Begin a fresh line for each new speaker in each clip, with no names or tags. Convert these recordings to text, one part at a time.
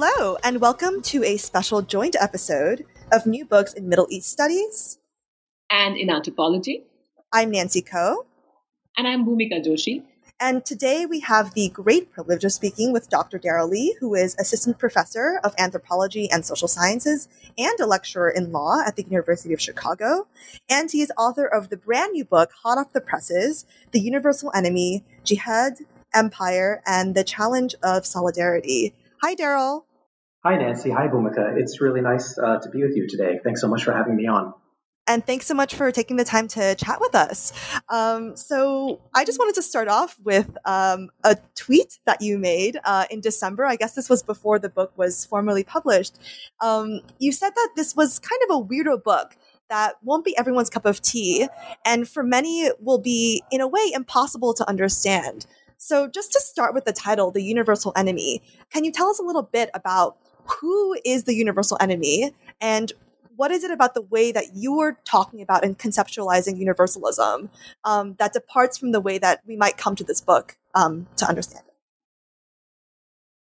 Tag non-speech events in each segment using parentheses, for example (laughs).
Hello, and welcome to a special joint episode of New Books in Middle East Studies.
And in anthropology.
I'm Nancy Koh.
And I'm Bhumika Joshi.
And today we have the great privilege of speaking with Dr. Darryl Li, who is Assistant Professor of Anthropology and Social Sciences and a lecturer in law at the University of Chicago. And he is author of the brand new book, hot off the presses, The Universal Enemy, Jihad, Empire, and the Challenge of Solidarity. Hi, Darryl.
Hi, Nancy. Hi, Bhumika. It's really nice uh, to be with you today. Thanks so much for having me on.
And thanks so much for taking the time to chat with us. Um, so, I just wanted to start off with um, a tweet that you made uh, in December. I guess this was before the book was formally published. Um, you said that this was kind of a weirdo book that won't be everyone's cup of tea, and for many will be, in a way, impossible to understand. So, just to start with the title, The Universal Enemy, can you tell us a little bit about who is the universal enemy and what is it about the way that you're talking about and conceptualizing universalism um, that departs from the way that we might come to this book um, to understand it?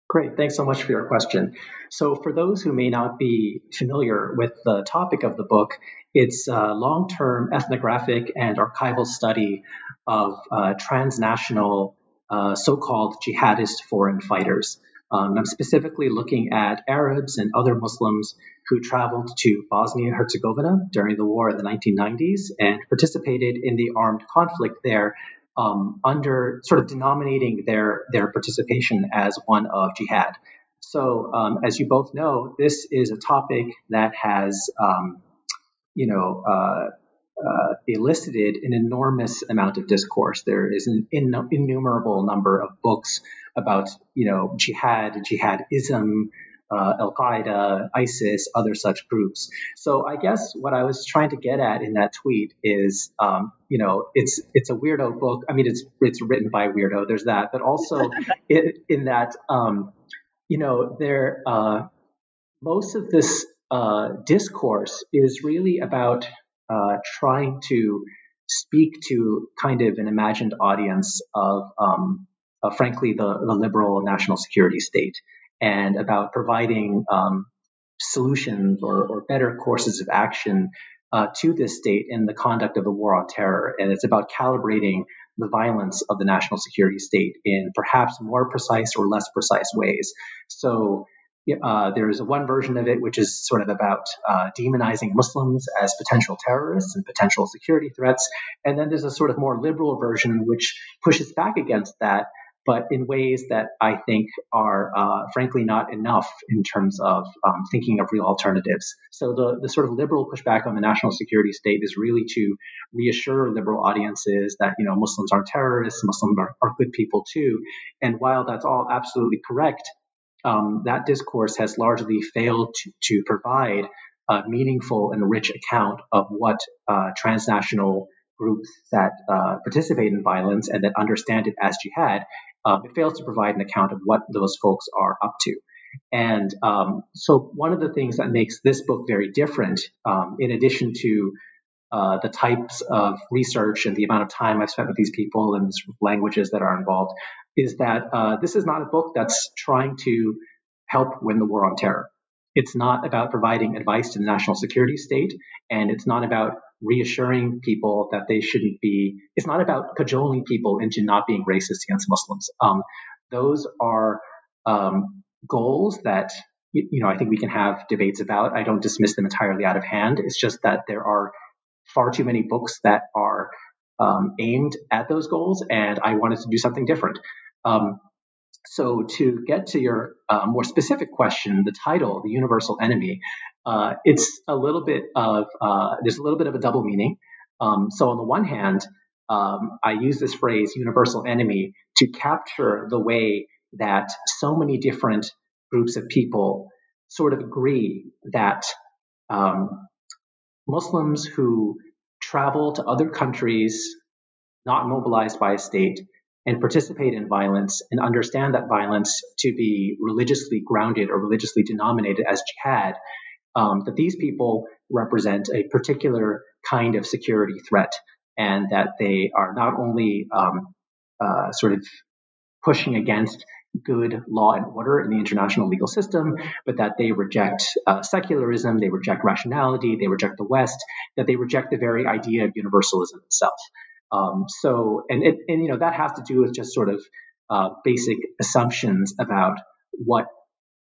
Great. Thanks so much for your question. So, for those who may not be familiar with the topic of the book, it's a long term ethnographic and archival study of uh, transnational uh, so called jihadist foreign fighters. Um, I'm specifically looking at Arabs and other Muslims who traveled to Bosnia Herzegovina during the war in the 1990s and participated in the armed conflict there um, under sort of denominating their, their participation as one of jihad. So, um, as you both know, this is a topic that has, um, you know, uh, uh, elicited an enormous amount of discourse. There is an in, innumerable number of books about, you know, jihad, jihadism, uh, Al Qaeda, ISIS, other such groups. So I guess what I was trying to get at in that tweet is, um, you know, it's it's a weirdo book. I mean, it's it's written by a weirdo. There's that, but also (laughs) it, in that, um, you know, there uh, most of this uh, discourse is really about uh, trying to speak to kind of an imagined audience of, um, frankly, the, the, liberal national security state and about providing um, solutions or, or, better courses of action uh, to this state in the conduct of the war on terror. And it's about calibrating the violence of the national security state in perhaps more precise or less precise ways. So, uh, there's one version of it which is sort of about uh, demonizing Muslims as potential terrorists and potential security threats. And then there's a sort of more liberal version which pushes back against that, but in ways that I think are uh, frankly not enough in terms of um, thinking of real alternatives. So the, the sort of liberal pushback on the national security state is really to reassure liberal audiences that, you know, Muslims aren't terrorists, Muslims are, are good people too. And while that's all absolutely correct, um, that discourse has largely failed to, to provide a meaningful and rich account of what uh, transnational groups that uh, participate in violence and that understand it as jihad, um, it fails to provide an account of what those folks are up to. And um, so, one of the things that makes this book very different, um, in addition to uh, the types of research and the amount of time I've spent with these people and the languages that are involved, is that uh, this is not a book that's trying to help win the war on terror. It's not about providing advice to the national security state, and it's not about reassuring people that they shouldn't be. It's not about cajoling people into not being racist against Muslims. Um, those are um, goals that you know I think we can have debates about. I don't dismiss them entirely out of hand. It's just that there are far too many books that are um, aimed at those goals, and I wanted to do something different. Um, so to get to your uh, more specific question, the title, "The Universal Enemy," uh, it's a little bit of uh, there's a little bit of a double meaning. Um, so on the one hand, um, I use this phrase "universal enemy" to capture the way that so many different groups of people sort of agree that um, Muslims who travel to other countries not mobilized by a state and participate in violence and understand that violence to be religiously grounded or religiously denominated as jihad, um, that these people represent a particular kind of security threat and that they are not only um, uh, sort of pushing against good law and order in the international legal system, but that they reject uh, secularism, they reject rationality, they reject the West, that they reject the very idea of universalism itself. Um, so, and it, and you know that has to do with just sort of uh, basic assumptions about what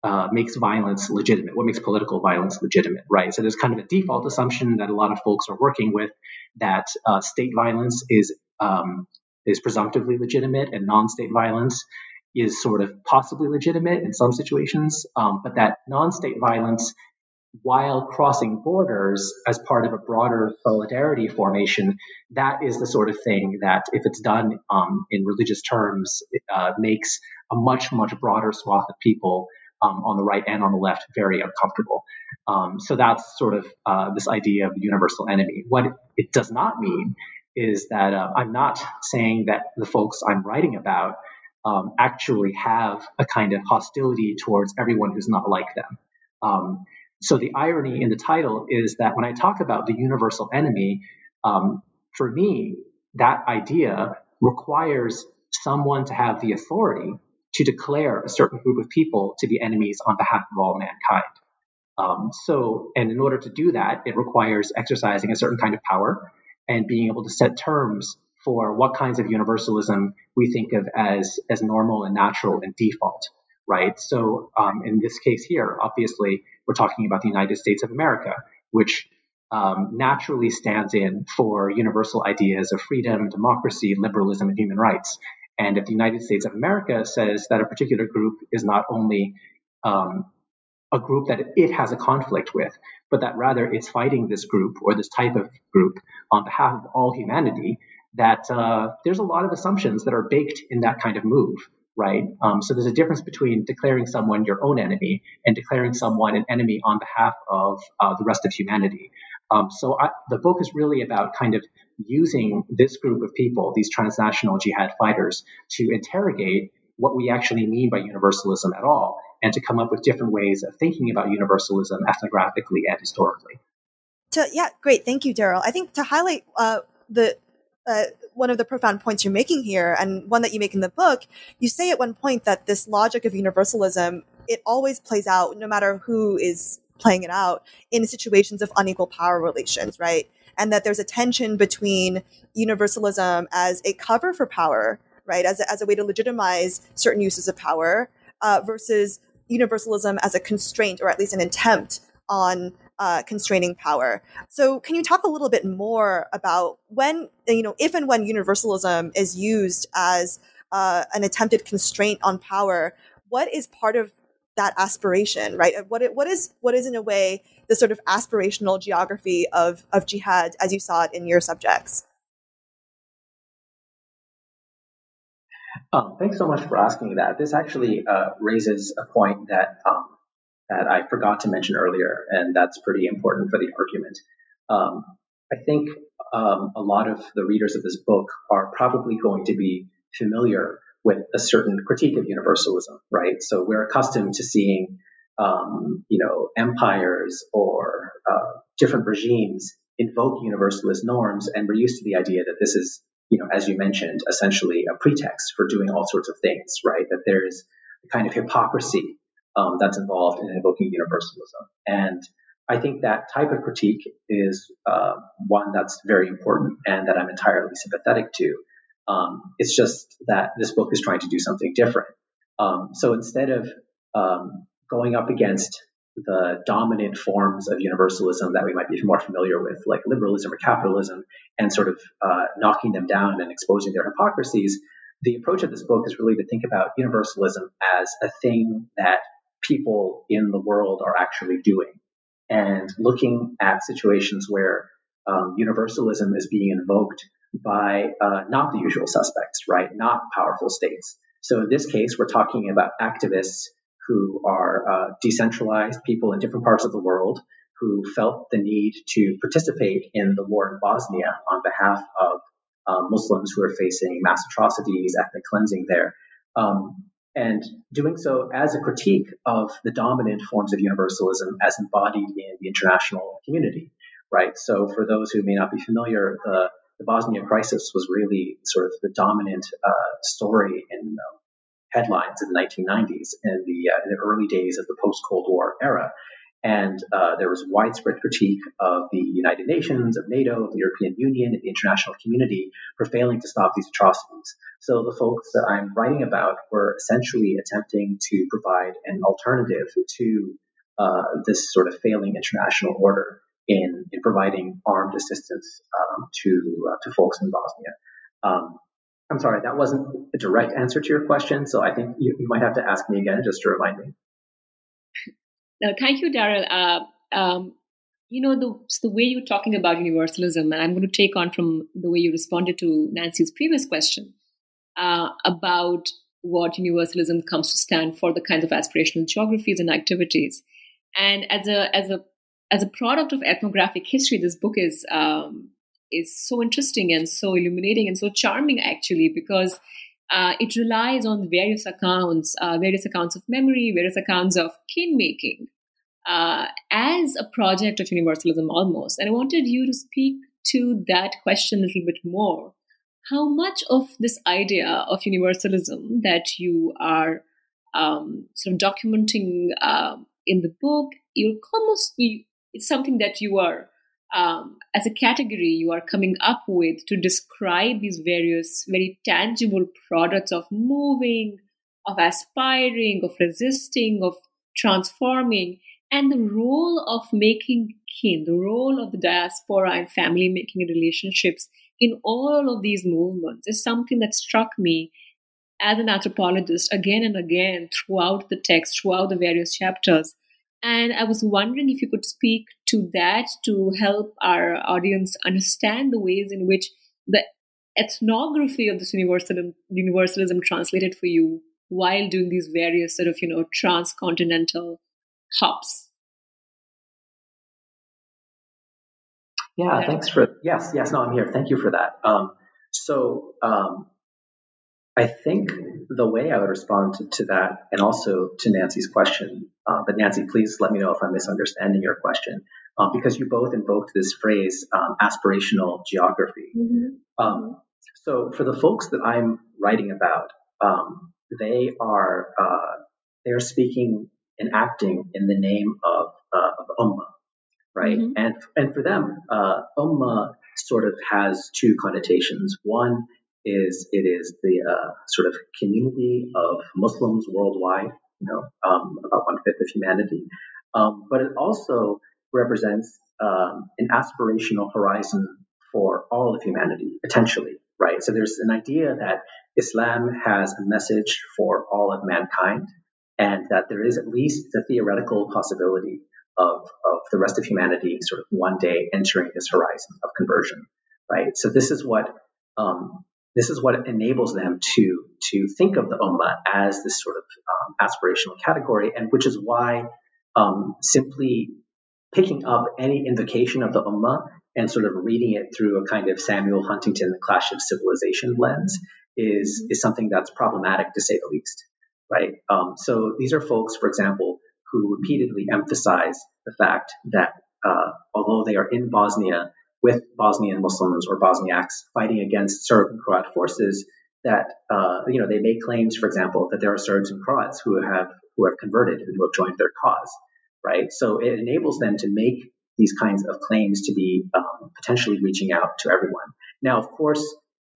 uh, makes violence legitimate, what makes political violence legitimate, right? So there's kind of a default assumption that a lot of folks are working with that uh, state violence is um, is presumptively legitimate and non-state violence is sort of possibly legitimate in some situations, um, but that non-state violence while crossing borders as part of a broader solidarity formation, that is the sort of thing that, if it's done um, in religious terms, uh, makes a much, much broader swath of people um, on the right and on the left very uncomfortable. Um, so that's sort of uh, this idea of the universal enemy. What it does not mean is that uh, I'm not saying that the folks I'm writing about um, actually have a kind of hostility towards everyone who's not like them. Um, so the irony in the title is that when I talk about the universal enemy, um, for me, that idea requires someone to have the authority to declare a certain group of people to be enemies on behalf of all mankind. Um, so, and in order to do that, it requires exercising a certain kind of power and being able to set terms for what kinds of universalism we think of as as normal and natural and default right? So um, in this case here, obviously, we're talking about the United States of America, which um, naturally stands in for universal ideas of freedom, democracy, liberalism, and human rights. And if the United States of America says that a particular group is not only um, a group that it has a conflict with, but that rather it's fighting this group or this type of group on behalf of all humanity, that uh, there's a lot of assumptions that are baked in that kind of move right? Um, so there's a difference between declaring someone your own enemy and declaring someone an enemy on behalf of uh, the rest of humanity. Um, so I, the book is really about kind of using this group of people, these transnational jihad fighters, to interrogate what we actually mean by universalism at all, and to come up with different ways of thinking about universalism ethnographically and historically.
To, yeah, great. Thank you, Darryl. I think to highlight uh, the uh, one of the profound points you're making here, and one that you make in the book, you say at one point that this logic of universalism it always plays out, no matter who is playing it out, in situations of unequal power relations, right? And that there's a tension between universalism as a cover for power, right, as a, as a way to legitimize certain uses of power, uh, versus universalism as a constraint or at least an attempt on uh, constraining power. So, can you talk a little bit more about when, you know, if and when universalism is used as uh, an attempted constraint on power? What is part of that aspiration, right? What what is what is in a way the sort of aspirational geography of of jihad as you saw it in your subjects?
Um, thanks so much for asking that. This actually uh, raises a point that um, that I forgot to mention earlier, and that's pretty important for the argument. Um, I think um, a lot of the readers of this book are probably going to be familiar with a certain critique of universalism, right? So we're accustomed to seeing, um, you know, empires or uh, different regimes invoke universalist norms, and we're used to the idea that this is, you know, as you mentioned, essentially a pretext for doing all sorts of things, right? That there's a kind of hypocrisy um, that's involved in invoking universalism. And I think that type of critique is uh, one that's very important and that I'm entirely sympathetic to. Um, it's just that this book is trying to do something different. Um, so instead of um, going up against the dominant forms of universalism that we might be more familiar with, like liberalism or capitalism, and sort of uh, knocking them down and exposing their hypocrisies, the approach of this book is really to think about universalism as a thing that people in the world are actually doing and looking at situations where um, universalism is being invoked by uh, not the usual suspects, right? Not powerful states. So in this case, we're talking about activists who are uh, decentralized people in different parts of the world who felt the need to participate in the war in Bosnia on behalf of uh, Muslims who are facing mass atrocities, ethnic cleansing there. Um, and doing so as a critique of the dominant forms of universalism as embodied in the international community, right? So for those who may not be familiar, the, the Bosnia crisis was really sort of the dominant uh, story in uh, headlines in the 1990s and the, uh, in the early days of the post-Cold War era. And uh, there was widespread critique of the United Nations, of NATO, of the European Union, and the international community for failing to stop these atrocities. So the folks that I'm writing about were essentially attempting to provide an alternative to uh, this sort of failing international order in, in providing armed assistance um, to uh, to folks in Bosnia. Um, I'm sorry, that wasn't a direct answer to your question, so I think you, you might have to ask me again just to remind me.
No, thank you, Darryl. Uh, um, you know, the, the way you're talking about universalism, and I'm going to take on from the way you responded to Nancy's previous question uh, about what universalism comes to stand for the kinds of aspirational geographies and activities. And as a as a as a product of ethnographic history, this book is um, is so interesting and so illuminating and so charming, actually, because uh, it relies on various accounts, uh, various accounts of memory, various accounts of kin making, uh, as a project of universalism almost. And I wanted you to speak to that question a little bit more. How much of this idea of universalism that you are um, sort of documenting uh, in the book, you're almost you, it's something that you are um, as a category you are coming up with to describe these various very tangible products of moving, of aspiring, of resisting, of transforming, and the role of making kin, the role of the diaspora and family making relationships in all of these movements is something that struck me as an anthropologist again and again throughout the text, throughout the various chapters. And I was wondering if you could speak to that to help our audience understand the ways in which the ethnography of this universalism, universalism translated for you while doing these various sort of, you know, transcontinental hops.
Yeah, yeah, thanks for yes, yes. No, I'm here. Thank you for that. Um, so um, I think the way I would respond to, to that, and also to Nancy's question, uh, but Nancy, please let me know if I'm misunderstanding your question, uh, because you both invoked this phrase, um, aspirational geography. Mm-hmm. Um, so for the folks that I'm writing about, um, they are uh, they are speaking and acting in the name of, uh, of ummah, right? Mm-hmm. And and for them, uh, ummah sort of has two connotations. One is it is the uh, sort of community of Muslims worldwide, you know, um, about one fifth of humanity. Um, but it also represents um, an aspirational horizon for all of humanity, potentially, right? So there's an idea that Islam has a message for all of mankind, and that there is at least the theoretical possibility of, of the rest of humanity sort of one day entering this horizon of conversion, right? So this is what um, this is what enables them to to think of the ummah as this sort of um, aspirational category, and which is why um, simply picking up any invocation of the ummah and sort of reading it through a kind of Samuel Huntington Clash of Civilization lens is is something that's problematic to say the least, right? Um, so these are folks, for example, who repeatedly emphasize the fact that uh, although they are in Bosnia with Bosnian Muslims or Bosniaks fighting against Serb and Croat forces that uh, you know they make claims, for example, that there are Serbs and Croats who have who have converted and who have joined their cause, right? So it enables them to make these kinds of claims to be um, potentially reaching out to everyone. Now, of course,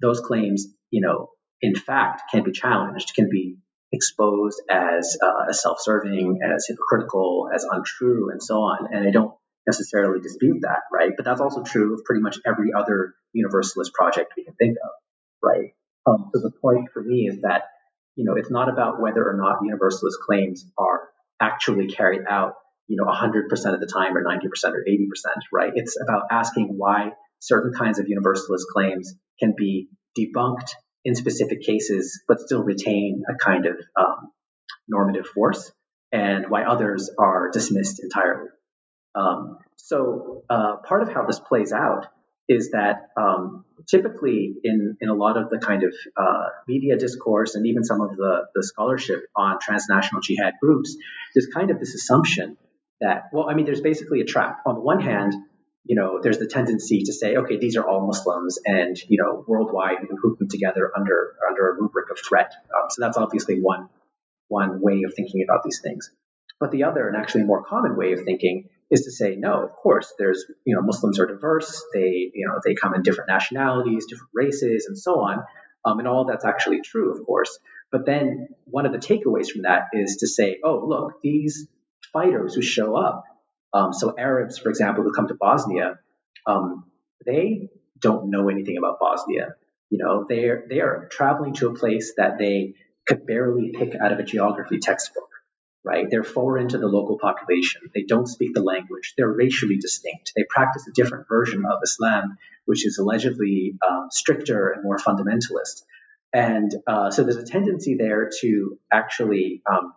those claims, you know, in fact, can be challenged, can be exposed as, uh, as self-serving, as hypocritical, as untrue, and so on. And I don't necessarily dispute that, right? But that's also true of pretty much every other universalist project we can think of, right? Um, so the point for me is that, you know, it's not about whether or not universalist claims are actually carried out, you know, 100% of the time or 90% or 80%, right? It's about asking why certain kinds of universalist claims can be debunked in specific cases, but still retain a kind of um, normative force, and why others are dismissed entirely. Um, so uh, part of how this plays out is that um, typically in, in a lot of the kind of uh, media discourse and even some of the, the scholarship on transnational jihad groups, there's kind of this assumption that, well, I mean, there's basically a trap. On the one hand, you know, there's the tendency to say, okay, these are all Muslims, and you know, worldwide we can group them together under under a rubric of threat. Um, so that's obviously one one way of thinking about these things. But the other, and actually more common way of thinking, is to say, no, of course, there's you know, Muslims are diverse. They you know, they come in different nationalities, different races, and so on. Um, and all that's actually true, of course. But then one of the takeaways from that is to say, oh, look, these fighters who show up um, so Arabs, for example, who come to Bosnia, um, they don't know anything about Bosnia. You know, they're they are traveling to a place that they could barely pick out of a geography textbook. Right? They're foreign to the local population. They don't speak the language. They're racially distinct. They practice a different version of Islam, which is allegedly um, stricter and more fundamentalist. And uh, so there's a tendency there to actually um,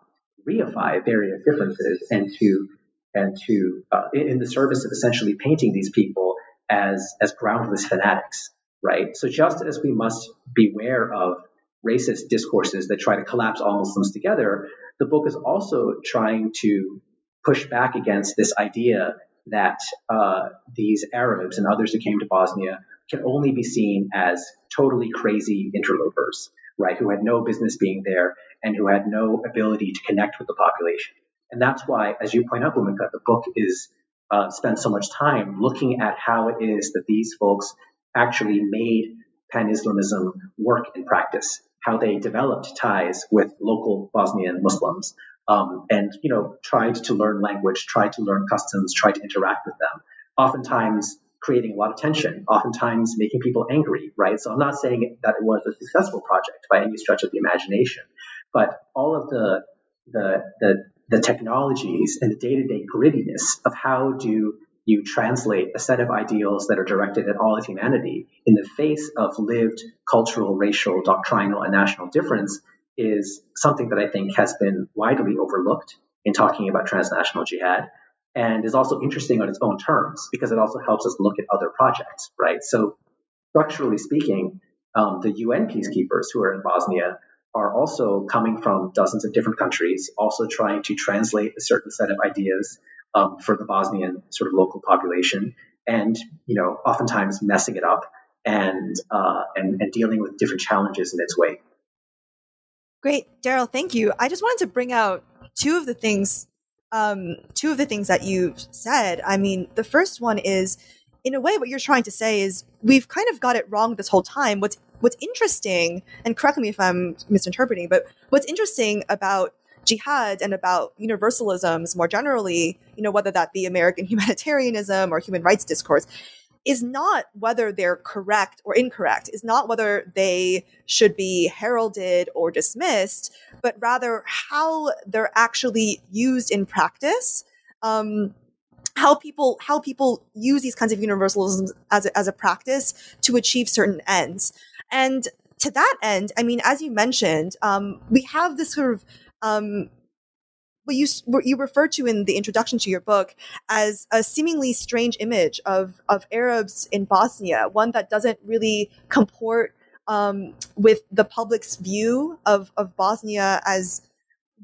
reify various differences and to and to uh, in the service of essentially painting these people as as groundless fanatics, right? So just as we must beware of racist discourses that try to collapse all Muslims together, the book is also trying to push back against this idea that uh, these Arabs and others who came to Bosnia can only be seen as totally crazy interlopers, right? Who had no business being there and who had no ability to connect with the population. And that's why, as you point out, Bhumika, the book is uh, spent so much time looking at how it is that these folks actually made pan-Islamism work in practice, how they developed ties with local Bosnian Muslims, um, and you know tried to learn language, tried to learn customs, tried to interact with them. Oftentimes creating a lot of tension, oftentimes making people angry, right? So I'm not saying that it was a successful project by any stretch of the imagination, but all of the the, the the technologies and the day-to-day grittiness of how do you translate a set of ideals that are directed at all of humanity in the face of lived cultural, racial, doctrinal, and national difference is something that I think has been widely overlooked in talking about transnational jihad and is also interesting on its own terms because it also helps us look at other projects, right? So structurally speaking, um, the UN peacekeepers who are in Bosnia are also coming from dozens of different countries, also trying to translate a certain set of ideas um, for the Bosnian sort of local population, and you know, oftentimes messing it up and uh, and, and dealing with different challenges in its way.
Great, Darryl. Thank you. I just wanted to bring out two of the things, um, two of the things that you've said. I mean, the first one is, in a way, what you're trying to say is we've kind of got it wrong this whole time. What's what's interesting, and correct me if I'm misinterpreting, but what's interesting about jihad and about universalisms more generally, you know, whether that be American (laughs) humanitarianism or human rights discourse, is not whether they're correct or incorrect, is not whether they should be heralded or dismissed, but rather how they're actually used in practice. Um, how people how people use these kinds of universalisms as a, as a practice to achieve certain ends. And to that end, I mean, as you mentioned, um, we have this sort of um, what you what you referred to in the introduction to your book as a seemingly strange image of of Arabs in Bosnia, one that doesn't really comport um, with the public's view of of Bosnia as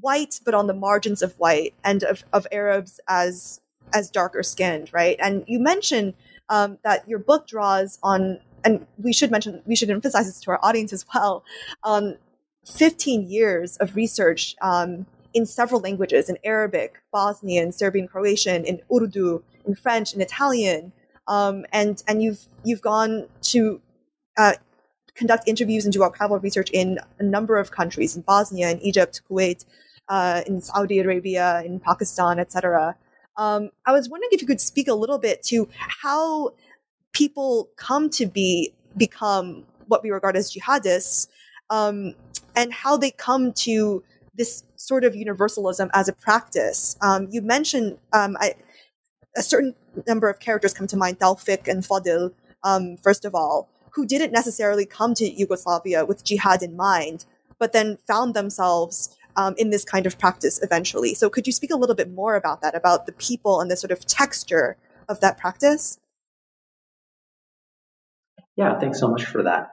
white, but on the margins of white, and of, of Arabs as as darker skinned, right? And you mentioned um, that your book draws on and we should mention, we should emphasize this to our audience as well. Um, 15 years of research um, in several languages in Arabic, Bosnian, Serbian, Croatian, in Urdu, in French, in Italian. Um, and and you've you've gone to uh, conduct interviews and do archival research in a number of countries in Bosnia, in Egypt, Kuwait, uh, in Saudi Arabia, in Pakistan, etc. Um, I was wondering if you could speak a little bit to how people come to be become what we regard as jihadists, um, and how they come to this sort of universalism as a practice. Um, you mentioned um, I, a certain number of characters come to mind, Taufik and Fadil, um, first of all, who didn't necessarily come to Yugoslavia with jihad in mind, but then found themselves um, in this kind of practice eventually. So, could you speak a little bit more about that, about the people and the sort of texture of that practice?
Yeah, thanks so much for that.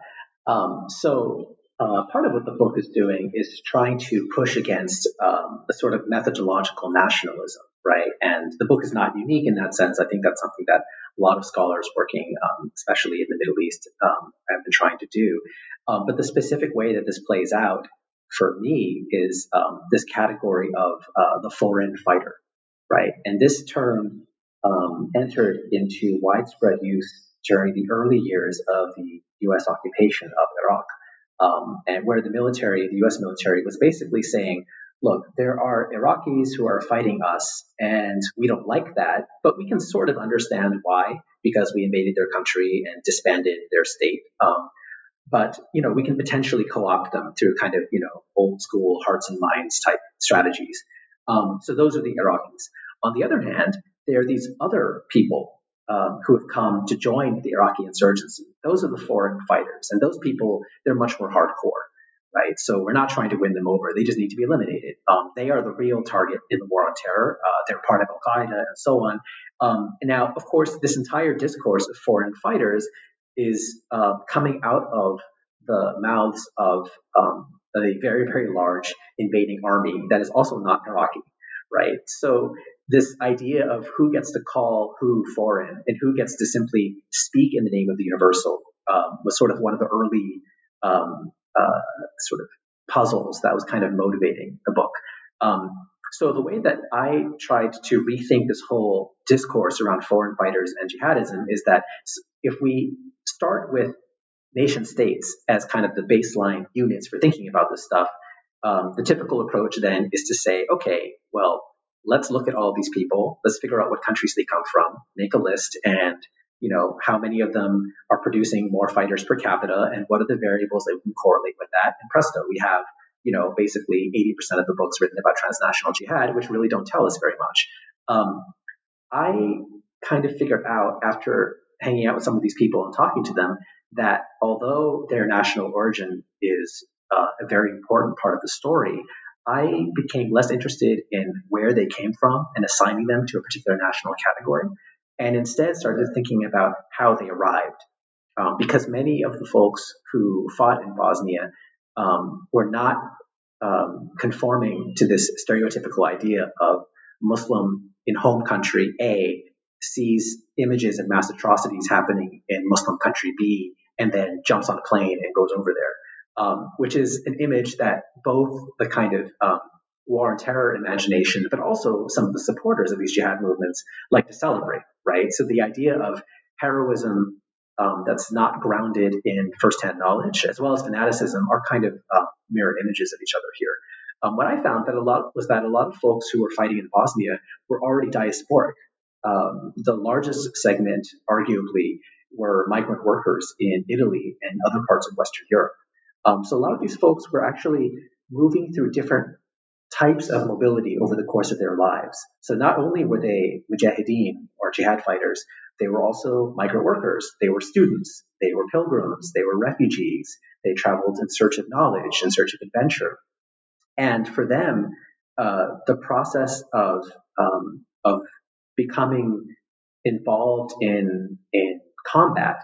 Um, so, uh, part of what the book is doing is trying to push against um, a sort of methodological nationalism, right? And the book is not unique in that sense. I think that's something that a lot of scholars working, um, especially in the Middle East, um, have been trying to do. Um, but the specific way that this plays out for me is um, this category of uh, the foreign fighter, right? And this term um, entered into widespread use during the early years of the U.S. occupation of Iraq, um, and where the military, the U.S. military, was basically saying, look, there are Iraqis who are fighting us, and we don't like that, but we can sort of understand why, because we invaded their country and disbanded their state. Um, but you know we can potentially co-opt them through kind of you know old school hearts and minds type strategies. Um, so those are the Iraqis. On the other hand, there are these other people um, who have come to join the Iraqi insurgency. Those are the foreign fighters, and those people they're much more hardcore, right? So we're not trying to win them over; they just need to be eliminated. Um, they are the real target in the war on terror. Uh, they're part of Al Qaeda and so on. Um, and now, of course, this entire discourse of foreign fighters is uh, coming out of the mouths of um, a very, very large invading army that is also not Iraqi, right? So this idea of who gets to call who foreign and who gets to simply speak in the name of the universal um, was sort of one of the early um, uh, sort of puzzles that was kind of motivating the book. Um, so the way that I tried to rethink this whole discourse around foreign fighters and jihadism is that if we start with nation states as kind of the baseline units for thinking about this stuff, um, the typical approach then is to say, okay, well, let's look at all these people. Let's figure out what countries they come from, make a list, and you know how many of them are producing more fighters per capita, and what are the variables that we can correlate with that. And presto, we have you know basically 80% of the books written about transnational jihad, which really don't tell us very much. Um, I kind of figured out after hanging out with some of these people and talking to them that although their national origin is uh, a very important part of the story, I became less interested in where they came from and assigning them to a particular national category, and instead started thinking about how they arrived. Um, because many of the folks who fought in Bosnia um, were not um, conforming to this stereotypical idea of Muslim in home country A sees images of mass atrocities happening in Muslim country B and then jumps on a plane and goes over there, um, which is an image that both the kind of um, war and terror imagination, but also some of the supporters of these jihad movements like to celebrate, right? So the idea of heroism um, that's not grounded in firsthand knowledge, as well as fanaticism, are kind of uh, mirror images of each other here. Um, what I found that a lot was that a lot of folks who were fighting in Bosnia were already diasporic. Um, the largest segment, arguably, were migrant workers in Italy and other parts of Western Europe. Um, so a lot of these folks were actually moving through different types of mobility over the course of their lives. So not only were they mujahideen or jihad fighters, they were also migrant workers. They were students. They were pilgrims. They were refugees. They traveled in search of knowledge, in search of adventure. And for them, uh, the process of um, of becoming involved in in combat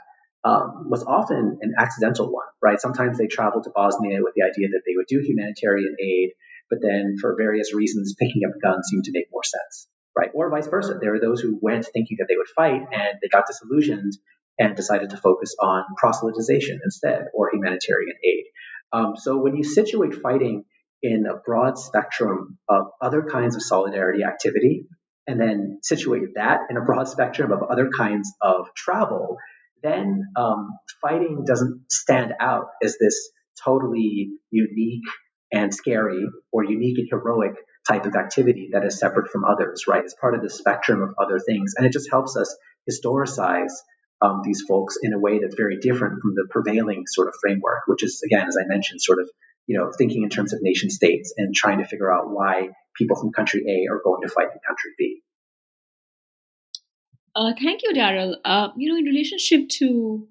um, was often an accidental one, right? Sometimes they traveled to Bosnia with the idea that they would do humanitarian aid, but then for various reasons, picking up guns seemed to make more sense, right? Or vice versa. There were those who went thinking that they would fight and they got disillusioned and decided to focus on proselytization instead or humanitarian aid. Um, so when you situate fighting in a broad spectrum of other kinds of solidarity activity, and then situate that in a broad spectrum of other kinds of travel, then um, fighting doesn't stand out as this totally unique and scary or unique and heroic type of activity that is separate from others, right? It's part of the spectrum of other things. And it just helps us historicize um, these folks in a way that's very different from the prevailing sort of framework, which is, again, as I mentioned, sort of, you know, thinking in terms of nation states and trying to figure out why people from country A are going to fight in country B.
Uh, thank you, Darryl. Uh, you know, in relationship to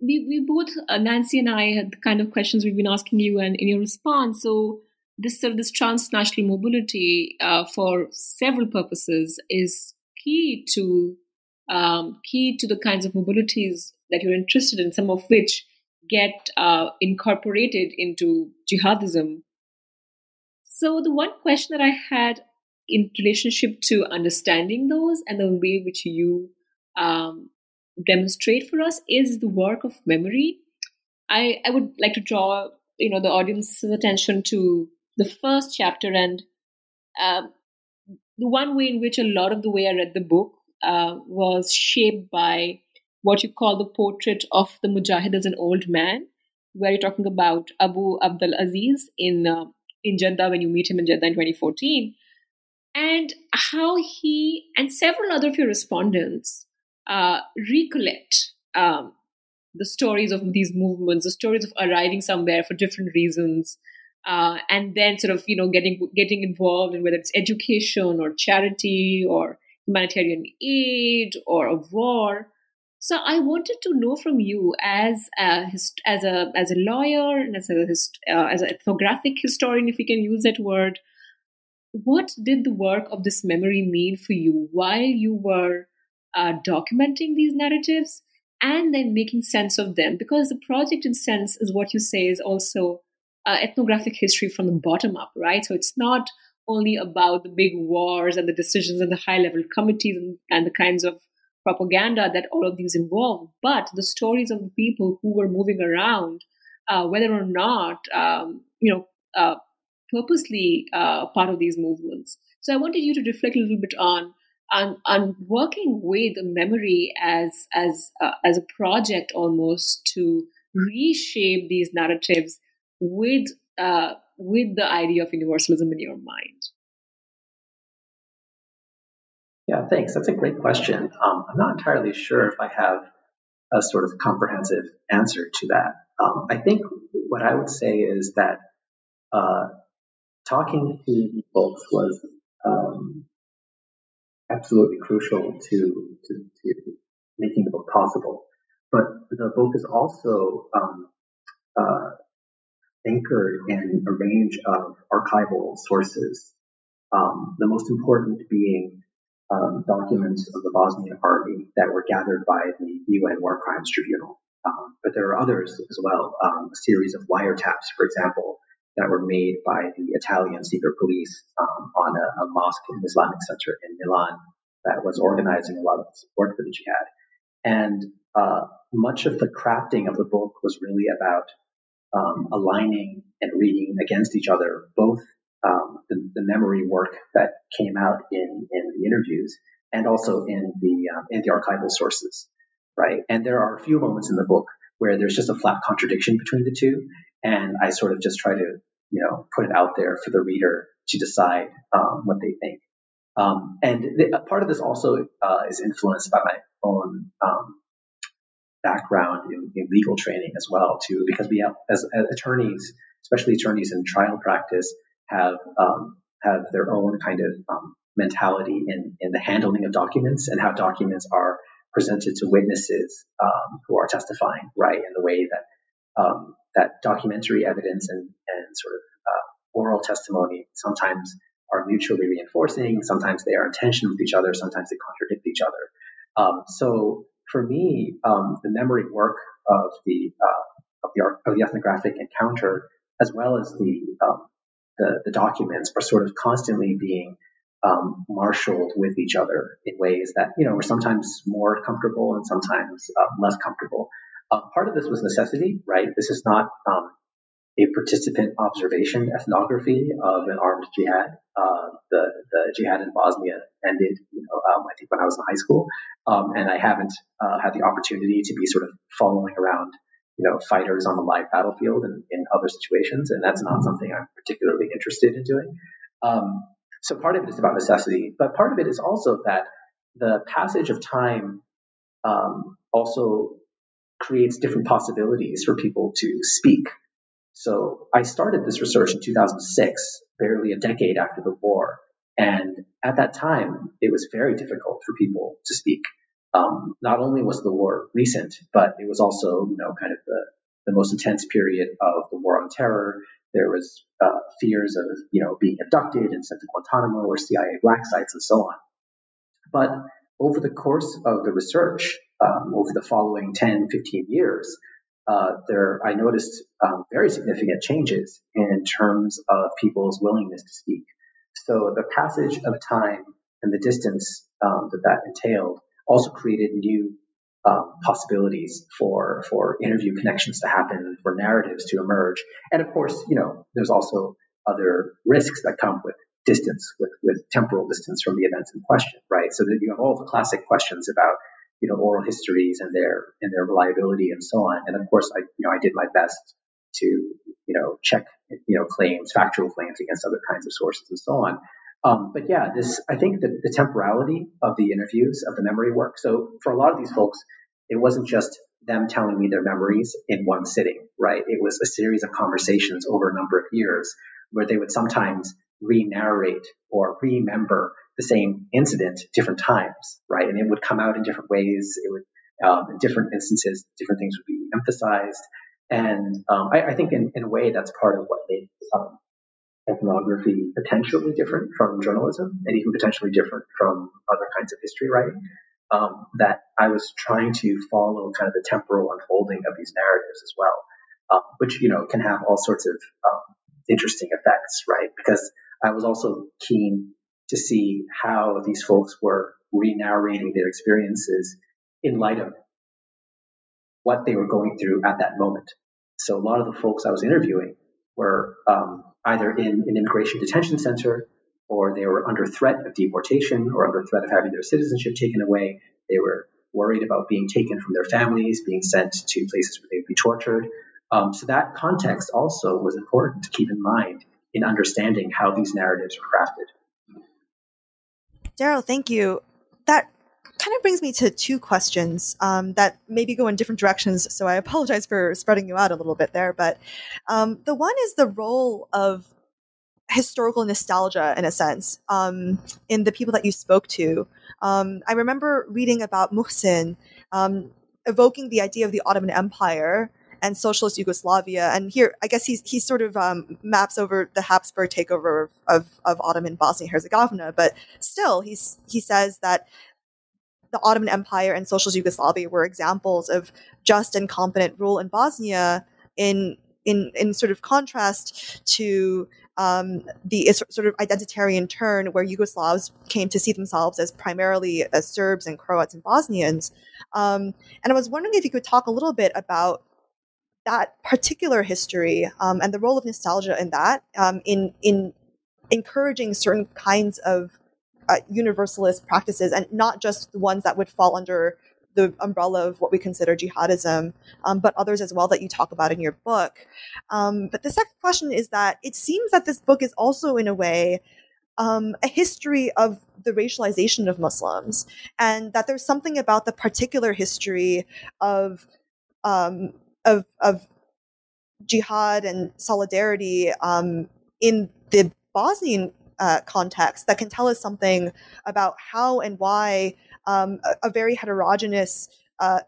we, we both, uh, Nancy and I, had the kind of questions we've been asking you, and in your response, so this sort of this transnational mobility uh, for several purposes is key to um, key to the kinds of mobilities that you're interested in, some of which get uh, incorporated into jihadism. So, the one question that I had in relationship to understanding those and the way which you um, demonstrate for us is the work of memory. I, I would like to draw you know the audience's attention to the first chapter and um, the one way in which a lot of the way I read the book uh, was shaped by what you call the portrait of the Mujahid as an old man, where you're talking about Abu Abdul Aziz in uh, in Jeddah when you meet him in Jeddah in 2014, and how he and several other of your respondents uh, recollect um, the stories of these movements, the stories of arriving somewhere for different reasons, uh, and then sort of you know getting getting involved in whether it's education or charity or humanitarian aid or a war. So I wanted to know from you, as a as a as a lawyer and as a uh, as an ethnographic historian, if we can use that word, what did the work of this memory mean for you while you were uh, documenting these narratives and then making sense of them? Because the project, in sense, is what you say is also uh, ethnographic history from the bottom up, right? So it's not only about the big wars and the decisions and the high level committees and, and the kinds of propaganda that all of these involve, but the stories of the people who were moving around, uh, whether or not, um, you know, uh, purposely uh, part of these movements. So I wanted you to reflect a little bit on on, on working with memory as as uh, as a project almost to reshape these narratives with uh, with the idea of universalism in your mind?
Yeah, thanks. That's a great question. Um, I'm not entirely sure if I have a sort of comprehensive answer to that. Um, I think what I would say is that uh, talking to folks was um, absolutely crucial to, to, to, making the book possible. But the book is also um, uh, anchored in a range of archival sources, um, the most important being um, documents of the Bosnian army that were gathered by the UN War Crimes Tribunal. Um, but there are others as well, um, a series of wiretaps, for example, that were made by the Italian secret police um, on a, a mosque and Islamic center in Milan that was organizing a lot of support for the jihad. And uh, much of the crafting of the book was really about um, aligning and reading against each other, both um, the, the, memory work that came out in, in the interviews and also in the um, in the archival sources, right? And there are a few moments in the book where there's just a flat contradiction between the two, and I sort of just try to you know put it out there for the reader to decide um, what they think. Um, and the, part of this also uh, is influenced by my own um, background in, in, legal training as well too, because we have as, as attorneys, especially attorneys in trial practice, have um, have their own kind of um, mentality in, in the handling of documents and how documents are presented to witnesses um, who are testifying, right, in the way that um, that documentary evidence and, and sort of uh, oral testimony sometimes are mutually reinforcing, sometimes they are in tension with each other, sometimes they contradict each other. Um, so for me, um, the memory work of the uh, of the of the ethnographic encounter, as well as the um, the, the, documents, are sort of constantly being um, marshaled with each other in ways that you know were sometimes more comfortable and sometimes uh, less comfortable. Uh, part of this was necessity, right? This is not um, a participant observation ethnography of an armed jihad. Uh, the, the jihad in Bosnia ended, you know, um, I think when I was in high school, um, and I haven't uh, had the opportunity to be sort of following around, you know, fighters on the live battlefield and in other situations, and that's not something I'm particularly interested in doing. Um, so part of it is about necessity, but part of it is also that the passage of time um, also creates different possibilities for people to speak so I started this research in 2006, barely a decade after the war. And at that time, it was very difficult for people to speak. Um, not only was the war recent, but it was also, you know, kind of the, the most intense period of the war on terror. There was uh, fears of, you know, being abducted and sent to Guantanamo or CIA black sites and so on. But over the course of the research, um, over the following 10, 15 years, uh, there I noticed um, very significant changes in terms of people's willingness to speak. So the passage of time and the distance um, that that entailed also created new um, possibilities for for interview connections to happen, for narratives to emerge, and of course, you know, there's also other risks that come with distance, with with temporal distance from the events in question, right? So that you have all the classic questions about you know, oral histories and their and their reliability and so on. And of course, I you know I did my best to you know check you know claims, factual claims against other kinds of sources and so on. Um, but yeah, this I think that the temporality of the interviews of the memory work. So for a lot of these folks, it wasn't just them telling me their memories in one sitting, right? It was a series of conversations over a number of years where they would sometimes re-narrate or remember the same incident different times, right? And it would come out in different ways. It would, um, in different instances, different things would be emphasized. And um, I, I, think in, in, a way that's part of what made um, ethnography potentially different from journalism and even potentially different from other kinds of history writing. Um, that I was trying to follow kind of the temporal unfolding of these narratives as well, uh, which you know can have all sorts of um, interesting effects, right? Because I was also keen to see how these folks were re-narrating their experiences in light of what they were going through at that moment. So a lot of the folks I was interviewing were um, either in an immigration detention center or they were under threat of deportation or under threat of having their citizenship taken away. They were worried about being taken from their families, being sent to places where they would be tortured. Um, so that context also was important to keep in mind in understanding how these narratives are crafted.
Darryl, thank you. That kind of brings me to two questions um, that maybe go in different directions. So I apologize for spreading you out a little bit there. But um, the one is the role of historical nostalgia, in a sense, um, in the people that you spoke to. Um, I remember reading about Muhsin um, evoking the idea of the Ottoman Empire and socialist Yugoslavia. And here, I guess he's he sort of um, maps over the Habsburg takeover of, of Ottoman Bosnia Herzegovina, but still, he's he says that the Ottoman Empire and socialist Yugoslavia were examples of just and competent rule in Bosnia in in in sort of contrast to um, the sort of identitarian turn where Yugoslavs came to see themselves as primarily as Serbs and Croats and Bosnians. Um, and I was wondering if you could talk a little bit about that particular history um, and the role of nostalgia in that um, in in encouraging certain kinds of uh, universalist practices and not just the ones that would fall under the umbrella of what we consider jihadism, um, but others as well that you talk about in your book. Um, but the second question is that it seems that this book is also, in a way, um, a history of the racialization of Muslims, and that there's something about the particular history of um, of of jihad and solidarity um, in the Bosnian uh, context that can tell us something about how and why um, a, a, very heterogeneous, uh,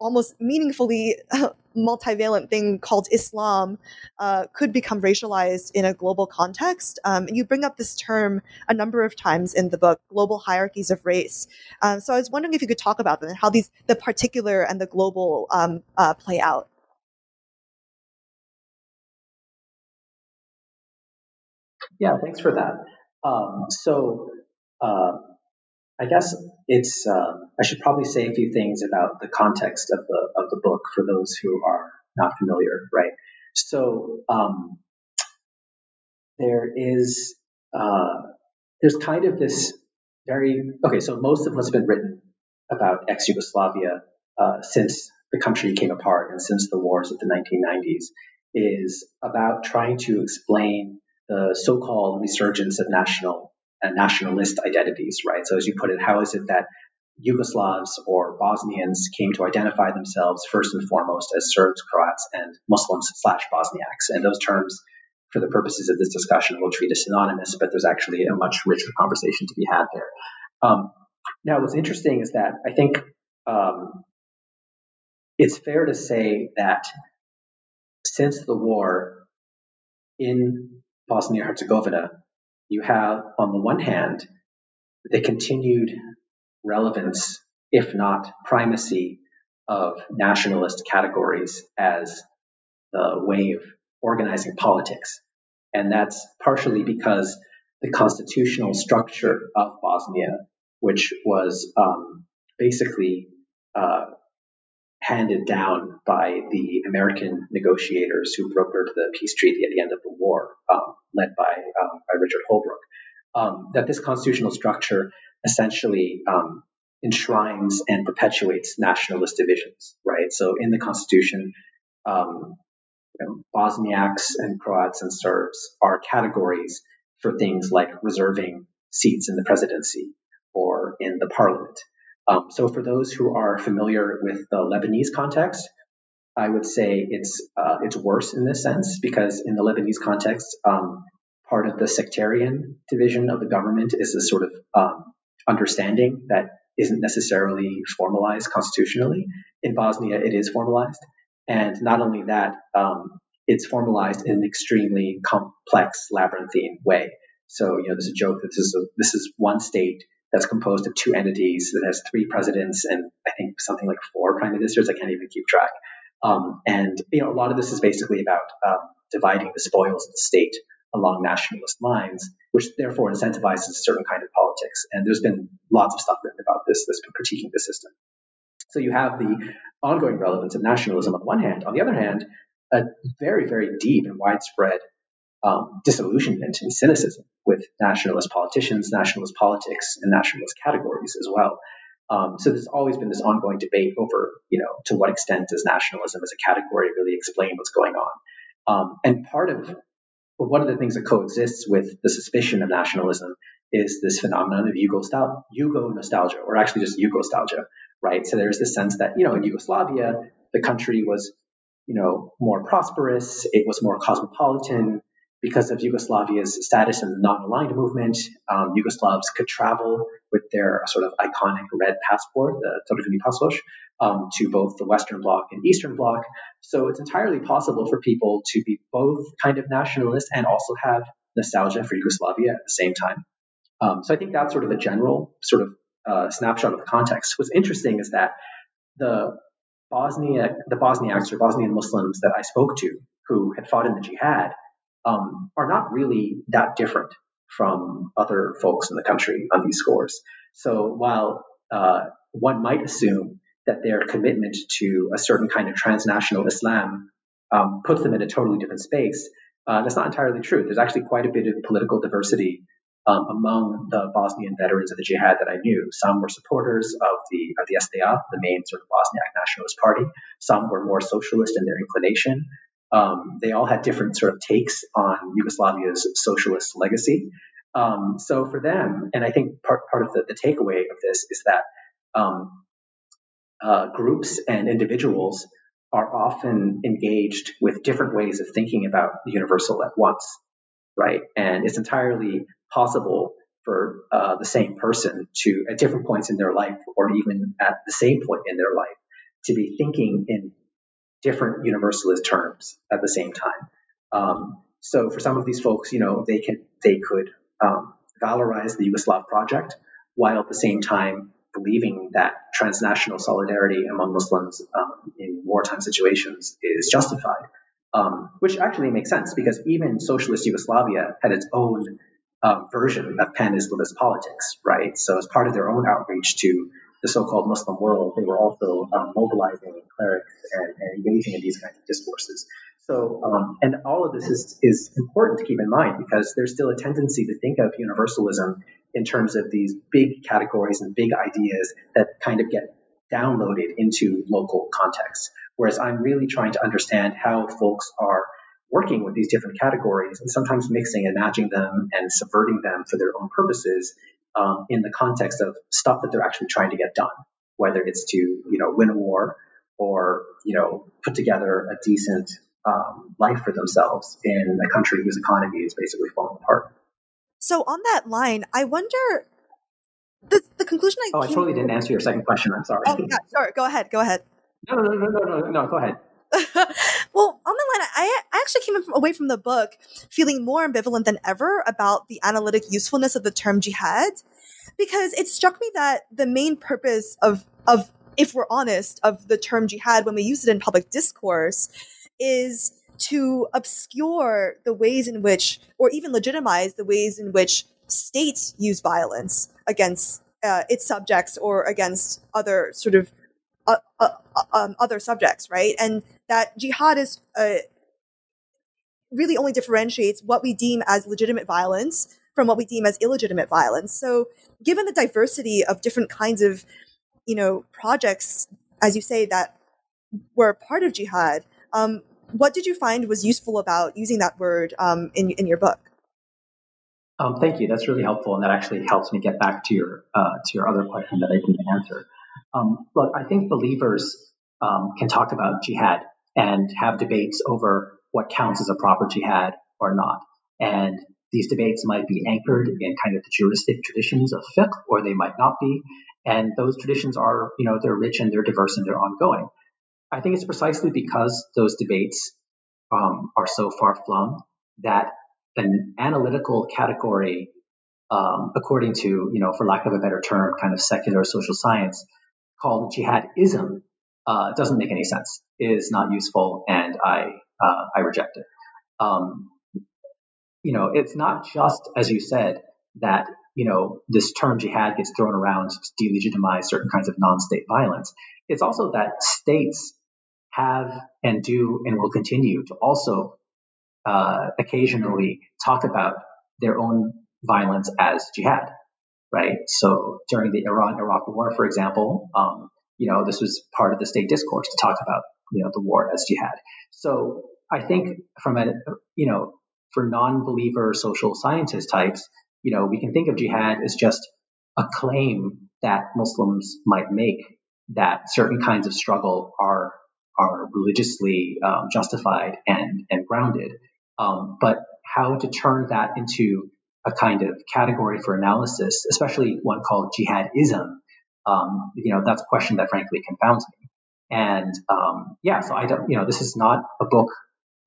almost meaningfully (laughs) multivalent thing called Islam uh, could become racialized in a global context. Um, and you bring up this term a number of times in the book, global hierarchies of race. Um, so I was wondering if you could talk about them and how these the particular and the global um, uh, play out.
Yeah, thanks for that. Um, so, uh, I guess it's. Uh, I should probably say a few things about the context of the of the book for those who are not familiar, right? So um, there is uh, there's kind of this very okay. So most of what's been written about ex-Yugoslavia uh, since the country came apart and since the wars of the 1990s is about trying to explain the so-called resurgence of national nationalist identities, right? So as you put it, how is it that Yugoslavs or Bosnians came to identify themselves first and foremost as Serbs, Croats, and Muslims slash Bosniaks. And those terms, for the purposes of this discussion, we'll treat as synonymous, but there's actually a much richer conversation to be had there. Um, now, what's interesting is that I think um, it's fair to say that since the war in Bosnia Herzegovina, you have, on the one hand, the continued relevance, if not primacy, of nationalist categories as the way of organizing politics. And that's partially because the constitutional structure of Bosnia, which was um, basically uh, handed down by the American negotiators who brokered the peace treaty at the end of the war, um, led by, um, by Richard Holbrooke, um, that this constitutional structure essentially um, enshrines and perpetuates nationalist divisions, right? So in the Constitution, um, you know, Bosniaks and Croats and Serbs are categories for things like reserving seats in the presidency or in the parliament. Um, so for those who are familiar with the Lebanese context, I would say it's uh, it's worse in this sense because in the Lebanese context, um, part of the sectarian division of the government is a sort of um, understanding that isn't necessarily formalized constitutionally. In Bosnia, it is formalized. And not only that, um, it's formalized in an extremely complex, labyrinthine way. So, you know, there's a joke that this is, a, this is one state that's composed of two entities that has three presidents and I think something like four prime ministers. I can't even keep track. Um, and, you know, a lot of this is basically about um, dividing the spoils of the state along nationalist lines, which therefore incentivizes a certain kind of politics. And there's been lots of stuff written about this that's critiquing the system. So you have the ongoing relevance of nationalism on one hand. On the other hand, a very, very deep and widespread um, disillusionment and cynicism with nationalist politicians, nationalist politics, and nationalist categories as well. Um, so there's always been this ongoing debate over, you know, to what extent does nationalism as a category really explain what's going on? Um, and part of one of the things that coexists with the suspicion of nationalism is this phenomenon of Yugo, Yugo nostalgia, or actually just Yugostalgia, right? So there's this sense that, you know, in Yugoslavia, the country was, you know, more prosperous, it was more cosmopolitan, because of Yugoslavia's status in the non-aligned movement, um, Yugoslavs could travel with their sort of iconic red passport, the Crveni pasoš, um, to both the Western Bloc and Eastern Bloc. So it's entirely possible for people to be both kind of nationalist and also have nostalgia for Yugoslavia at the same time. Um, so I think that's sort of a general sort of uh, snapshot of the context. What's interesting is that the Bosnia, the Bosniaks or Bosnian Muslims that I spoke to who had fought in the jihad um, are not really that different from other folks in the country on these scores. So while uh, one might assume that their commitment to a certain kind of transnational Islam um, puts them in a totally different space, uh, that's not entirely true. There's actually quite a bit of political diversity um, among the Bosnian veterans of the jihad that I knew. Some were supporters of the of the SDA, the main sort of Bosniak nationalist party. Some were more socialist in their inclination. Um, they all had different sort of takes on Yugoslavia's socialist legacy. Um, so for them, and I think part, part of the, the takeaway of this is that um, uh, groups and individuals are often engaged with different ways of thinking about the universal at once, right? And it's entirely possible for uh, the same person to, at different points in their life, or even at the same point in their life, to be thinking in different universalist terms at the same time. Um, so for some of these folks, you know, they can they could um, valorize the Yugoslav project while at the same time believing that transnational solidarity among Muslims um, in wartime situations is justified, um, which actually makes sense because even socialist Yugoslavia had its own uh, version of pan-Islamist politics, right? So as part of their own outreach to the so-called Muslim world, they were also um, mobilizing clerics and, and, engaging in these kinds of discourses. So, um, and all of this is, is important to keep in mind because there's still a tendency to think of universalism in terms of these big categories and big ideas that kind of get downloaded into local contexts. Whereas I'm really trying to understand how folks are working with these different categories and sometimes mixing and matching them and subverting them for their own purposes um, in the context of stuff that they're actually trying to get done, whether it's to you know win a war or you know put together a decent um, life for themselves in a country whose economy is basically falling apart.
So on that line, I wonder the, the conclusion I
oh I totally didn't answer your second question. I'm sorry.
Oh yeah, sorry. Go ahead. Go ahead.
No no no no no no no. Go ahead. (laughs)
well, on the line, I, I actually came away from the book feeling more ambivalent than ever about the analytic usefulness of the term jihad, because it struck me that the main purpose of of if we're honest, of the term jihad when we use it in public discourse is to obscure the ways in which, or even legitimize the ways in which states use violence against uh, its subjects or against other sort of uh, uh, um, other subjects, right? And that jihad is uh, really only differentiates what we deem as legitimate violence from what we deem as illegitimate violence. So, given the diversity of different kinds of, you know, projects, as you say, that were part of jihad, um, what did you find was useful about using that word um, in in your book?
Um, thank you. That's really helpful, and that actually helps me get back to your uh, to your other question that I didn't answer. Um, look, I think believers um, can talk about jihad and have debates over what counts as a proper jihad or not, and these debates might be anchored in kind of the juristic traditions of fiqh, or they might not be. And those traditions are, you know, they're rich and they're diverse and they're ongoing. I think it's precisely because those debates um, are so far flung that an analytical category, um, according to, you know, for lack of a better term, kind of secular social science, called jihadism, uh, doesn't make any sense, is not useful, and I uh, I reject it. Um, you know, it's not just as you said that you know this term jihad gets thrown around to delegitimize certain kinds of non-state violence. It's also that states have and do and will continue to also uh, occasionally talk about their own violence as jihad, right? So during the Iran-Iraq War, for example, um, you know, this was part of the state discourse to talk about, you know, the war as jihad. So I think from a, you know, for non-believer social scientist types, you know, we can think of jihad as just a claim that Muslims might make that certain kinds of struggle are are religiously um, justified and, and grounded. Um, but how to turn that into a kind of category for analysis, especially one called jihadism, um, you know, that's a question that frankly confounds me. And um, yeah, so I don't, you know, this is not a book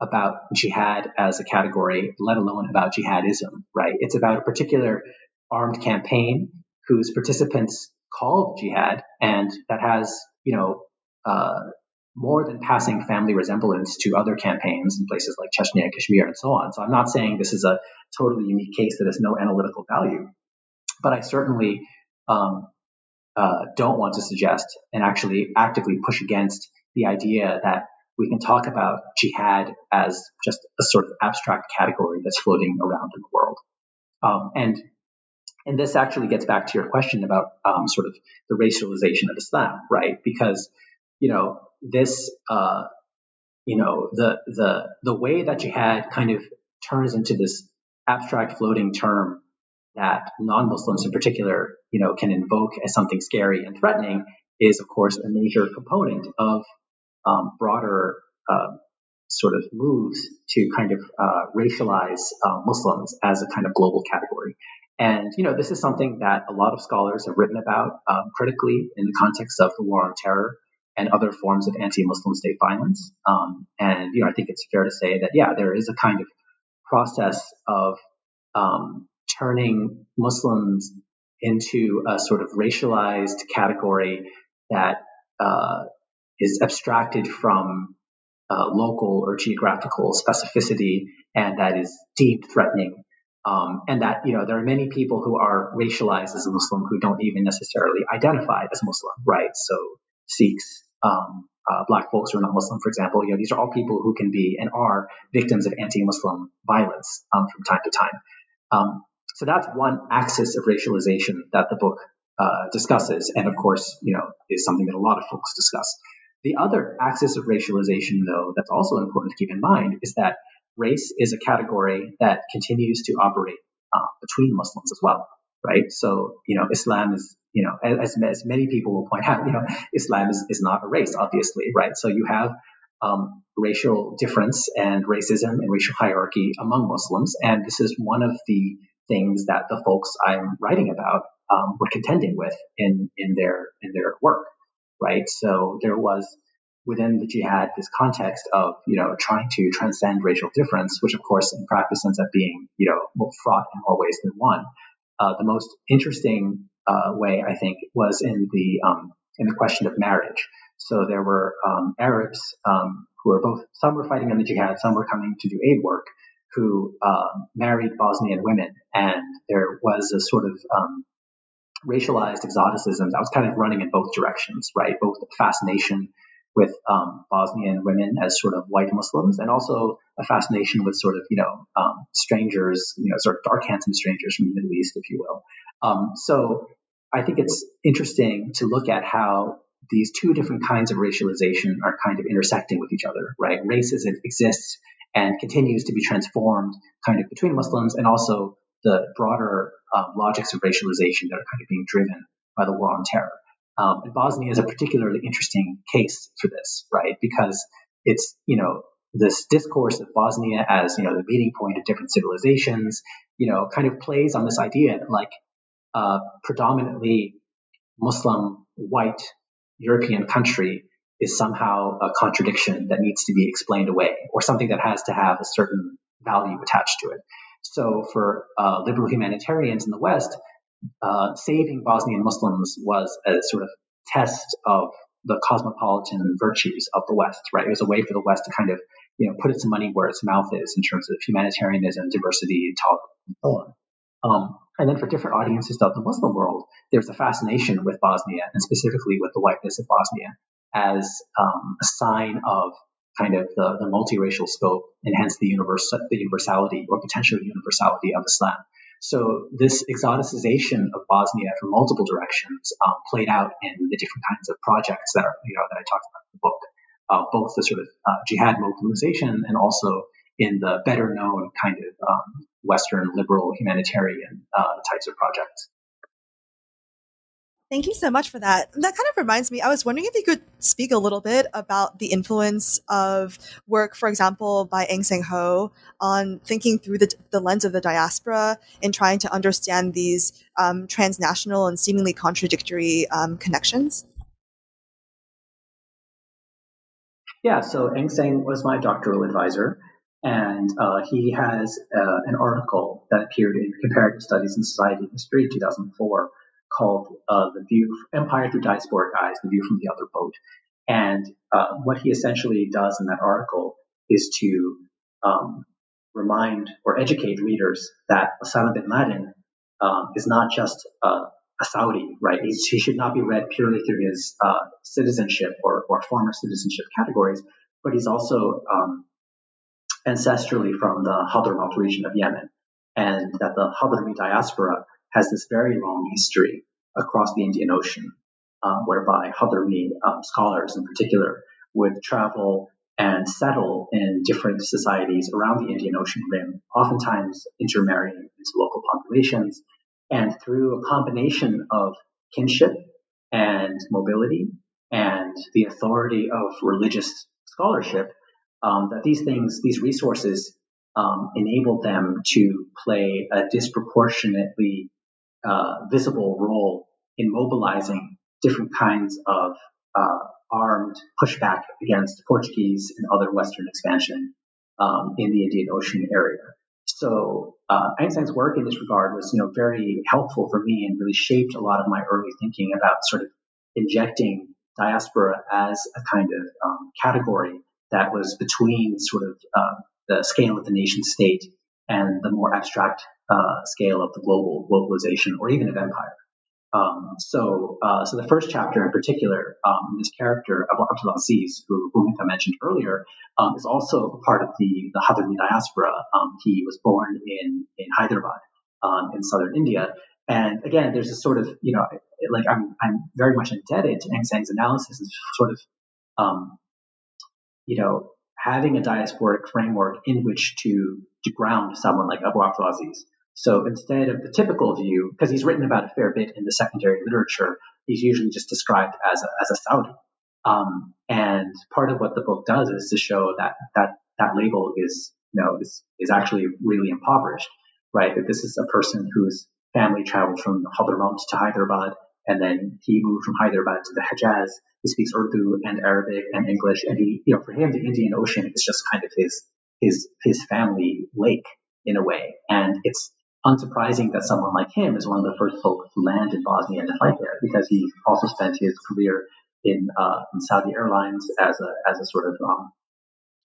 about jihad as a category, let alone about jihadism, right? It's about a particular armed campaign whose participants called jihad and that has, you know, uh, more than passing family resemblance to other campaigns in places like Chechnya Kashmir and so on. So I'm not saying this is a totally unique case that has no analytical value, but I certainly um, uh, don't want to suggest and actually actively push against the idea that we can talk about jihad as just a sort of abstract category that's floating around in the world. Um, and and this actually gets back to your question about um, sort of the racialization of Islam, right? Because you know this uh, you know the the the way that jihad kind of turns into this abstract floating term that non-Muslims in particular you know can invoke as something scary and threatening is of course a major component of um, broader uh, sort of moves to kind of uh, racialize uh, Muslims as a kind of global category. And, you know, this is something that a lot of scholars have written about um, critically in the context of the war on terror and other forms of anti-Muslim state violence. Um, and you know, I think it's fair to say that yeah, there is a kind of process of um, turning Muslims into a sort of racialized category that uh, is abstracted from uh, local or geographical specificity, and that is deep threatening. Um, and that you know there are many people who are racialized as Muslim who don't even necessarily identify as Muslim, right? So Sikhs, um, uh, black folks who are not Muslim, for example. You know, these are all people who can be and are victims of anti-Muslim violence um, from time to time. Um, so that's one axis of racialization that the book uh, discusses, and of course, you know, is something that a lot of folks discuss. The other axis of racialization, though, that's also important to keep in mind is that race is a category that continues to operate uh, between Muslims as well, right? So, you know, Islam is, you know, as, as many people will point out, you know, Islam is, is not a race, obviously, right? So you have um, racial difference and racism and racial hierarchy among Muslims, and this is one of the things that the folks I'm writing about um, were contending with in in their in their work, right? So there was within the jihad this context of you know trying to transcend racial difference, which of course in practice ends up being you know fraught in more ways than one. Uh, the most interesting uh, way I think was in the um, in the question of marriage. So there were um, Arabs um, who were both some were fighting in the jihad, some were coming to do aid work, who uh, married Bosnian women, and there was a sort of um, racialized exoticisms, I was kind of running in both directions, right? Both the fascination with um, Bosnian women as sort of white Muslims, and also a fascination with sort of you know um, strangers, you know, sort of dark, handsome strangers from the Middle East, if you will. Um, so I think it's interesting to look at how these two different kinds of racialization are kind of intersecting with each other, right? Racism exists and continues to be transformed kind of between Muslims and also the broader um, logics of racialization that are kind of being driven by the war on terror. Um, and Bosnia is a particularly interesting case for this, right? Because it's, you know, this discourse of Bosnia as, you know, the meeting point of different civilizations, you know, kind of plays on this idea that like uh, predominantly Muslim white European country is somehow a contradiction that needs to be explained away or something that has to have a certain value attached to it. So for uh, liberal humanitarians in the West, uh, saving Bosnian Muslims was a sort of test of the cosmopolitan virtues of the West, right? It was a way for the West to kind of, you know, put its money where its mouth is in terms of humanitarianism, diversity, tolerance, and so on. Um, and then for different audiences of the Muslim world, there's a fascination with Bosnia and specifically with the whiteness of Bosnia as um, a sign of kind of the, the multiracial scope and hence the, universe, the universality or potential universality of Islam. So this exoticization of Bosnia from multiple directions um, played out in the different kinds of projects that are, you know, that I talked about in the book, uh, both the sort of uh, jihad mobilization and also in the better known kind of um, Western liberal humanitarian uh, types of projects.
Thank you so much for that. That kind of reminds me, I was wondering if you could speak a little bit about the influence of work, for example, by Eng Seng Ho on thinking through the, the lens of the diaspora in trying to understand these um, transnational and seemingly contradictory um, connections.
Yeah, so Aung San was my doctoral advisor, and uh, he has uh, an article that appeared in Comparative Studies in Society and History 2004 called uh, The View Empire Through Diasporic Eyes, The View from the Other Boat. And uh, what he essentially does in that article is to um, remind or educate readers that Osama bin Laden um, is not just a Saudi, right? He's, he should not be read purely through his uh, citizenship or, or, former citizenship categories, but he's also um, ancestrally from the Hadramaut region of Yemen, and that the Hadrami diaspora has this very long history across the Indian Ocean, um, whereby Hadrami um, scholars in particular would travel and settle in different societies around the Indian Ocean rim, oftentimes intermarrying into local populations. And through a combination of kinship and mobility and the authority of religious scholarship, um, that these things, these resources, um, enabled them to play a disproportionately uh, visible role in mobilizing different kinds of uh, armed pushback against Portuguese and other Western expansion um, in the Indian Ocean area. So uh, Seng's work in this regard was, you know, very helpful for me and really shaped a lot of my early thinking about sort of injecting diaspora as a kind of um, category that was between sort of uh, the scale of the nation state and the more abstract uh, scale of the global globalization or even of empire. Um, so, uh, so the first chapter in particular, um, this character Abu Abdul Aziz, who Bhumika mentioned earlier, um, is also part of the the Hadrami diaspora. Um, he was born in in Hyderabad, um, in southern India, and again, there's a sort of you know, like I'm I'm very much indebted to Eng Seng's analysis of sort of, um, you know, having a diasporic framework in which to to ground someone like Abu Abdul Aziz. So instead of the typical view, because he's written about a fair bit in the secondary literature, he's usually just described as a, as a Saudi. Um, and part of what the book does is to show that that that label is you know is is actually really impoverished, right? That this is a person whose family traveled from Hadramaut to Hyderabad, and then he moved from Hyderabad to the Hejaz. He speaks Urdu and Arabic and English, and he you know for him the Indian Ocean is just kind of his his his family lake in a way, and it's unsurprising that someone like him is one of the first folks to land in Bosnia and to fight there because he also spent his career in, uh, in Saudi Airlines as a as a sort of um,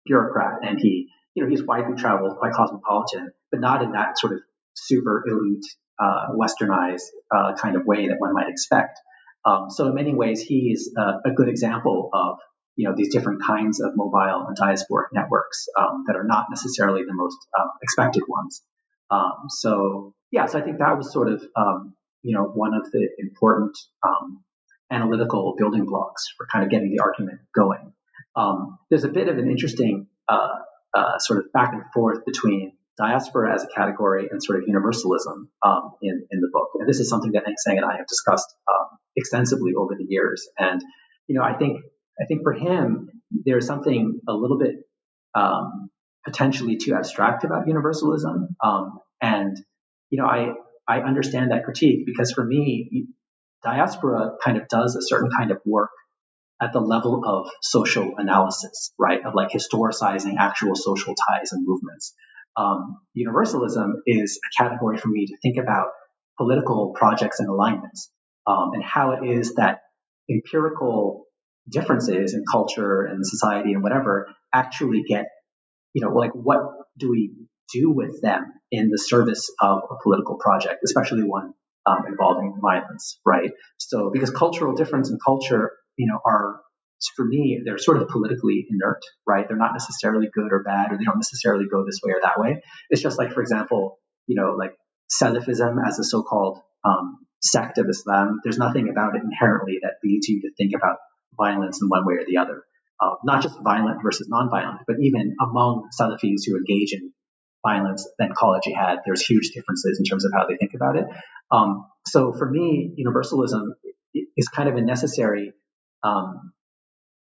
bureaucrat, and he you know he's widely traveled, quite cosmopolitan, but not in that sort of super elite, uh, westernized uh, kind of way that one might expect. Um, so in many ways, he's a good example of you know these different kinds of mobile and diasporic networks um, that are not necessarily the most uh, expected ones. Um, so yeah, so I think that was sort of um, you know one of the important um, analytical building blocks for kind of getting the argument going. Um, there's a bit of an interesting uh, uh, sort of back and forth between diaspora as a category and sort of universalism um, in in the book, and this is something that Eng Seng and I have discussed um, extensively over the years. And you know, I think I think for him there's something a little bit um, potentially too abstract about universalism. Um, and, you know, I, I understand that critique because for me, diaspora kind of does a certain kind of work at the level of social analysis, right? Of like historicizing actual social ties and movements. Um, universalism is a category for me to think about political projects and alignments um, and how it is that empirical differences in culture and society and whatever actually get you know, like what do we do with them in the service of a political project, especially one um, involving violence, right? So, because cultural difference and culture, you know, are for me, they're sort of politically inert, right? They're not necessarily good or bad, or they don't necessarily go this way or that way. It's just like, for example, you know, like Salafism as a so-called um, sect of Islam. There's nothing about it inherently that leads you to think about violence in one way or the other uh, not just violent versus non-violent, but even among Salafis who engage in violence then call it jihad, there's huge differences in terms of how they think about it. Um, so for me, universalism is kind of a necessary um,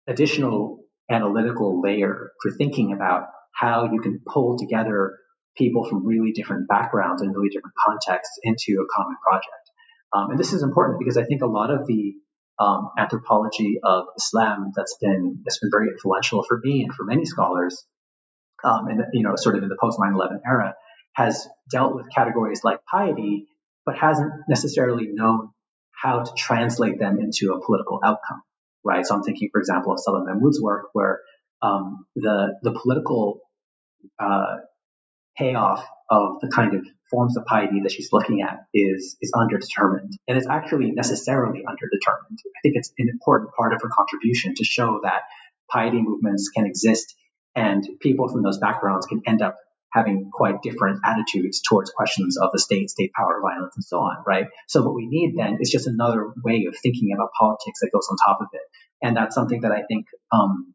additional analytical layer for thinking about how you can pull together people from really different backgrounds and really different contexts into a common project. Um, and this is important because I think a lot of the um, anthropology of Islam that's been that's been very influential for me and for many scholars, um, and you know, sort of in the post 9/11 era, has dealt with categories like piety, but hasn't necessarily known how to translate them into a political outcome. Right. So I'm thinking, for example, of Saba Mahmood's work, where um, the the political uh, payoff of the kind of forms of piety that she's looking at is is underdetermined. And it's actually necessarily underdetermined. I think it's an important part of her contribution to show that piety movements can exist and people from those backgrounds can end up having quite different attitudes towards questions of the state state power violence and so on right? So what we need then is just another way of thinking about politics that goes on top of it. And that's something that i think um,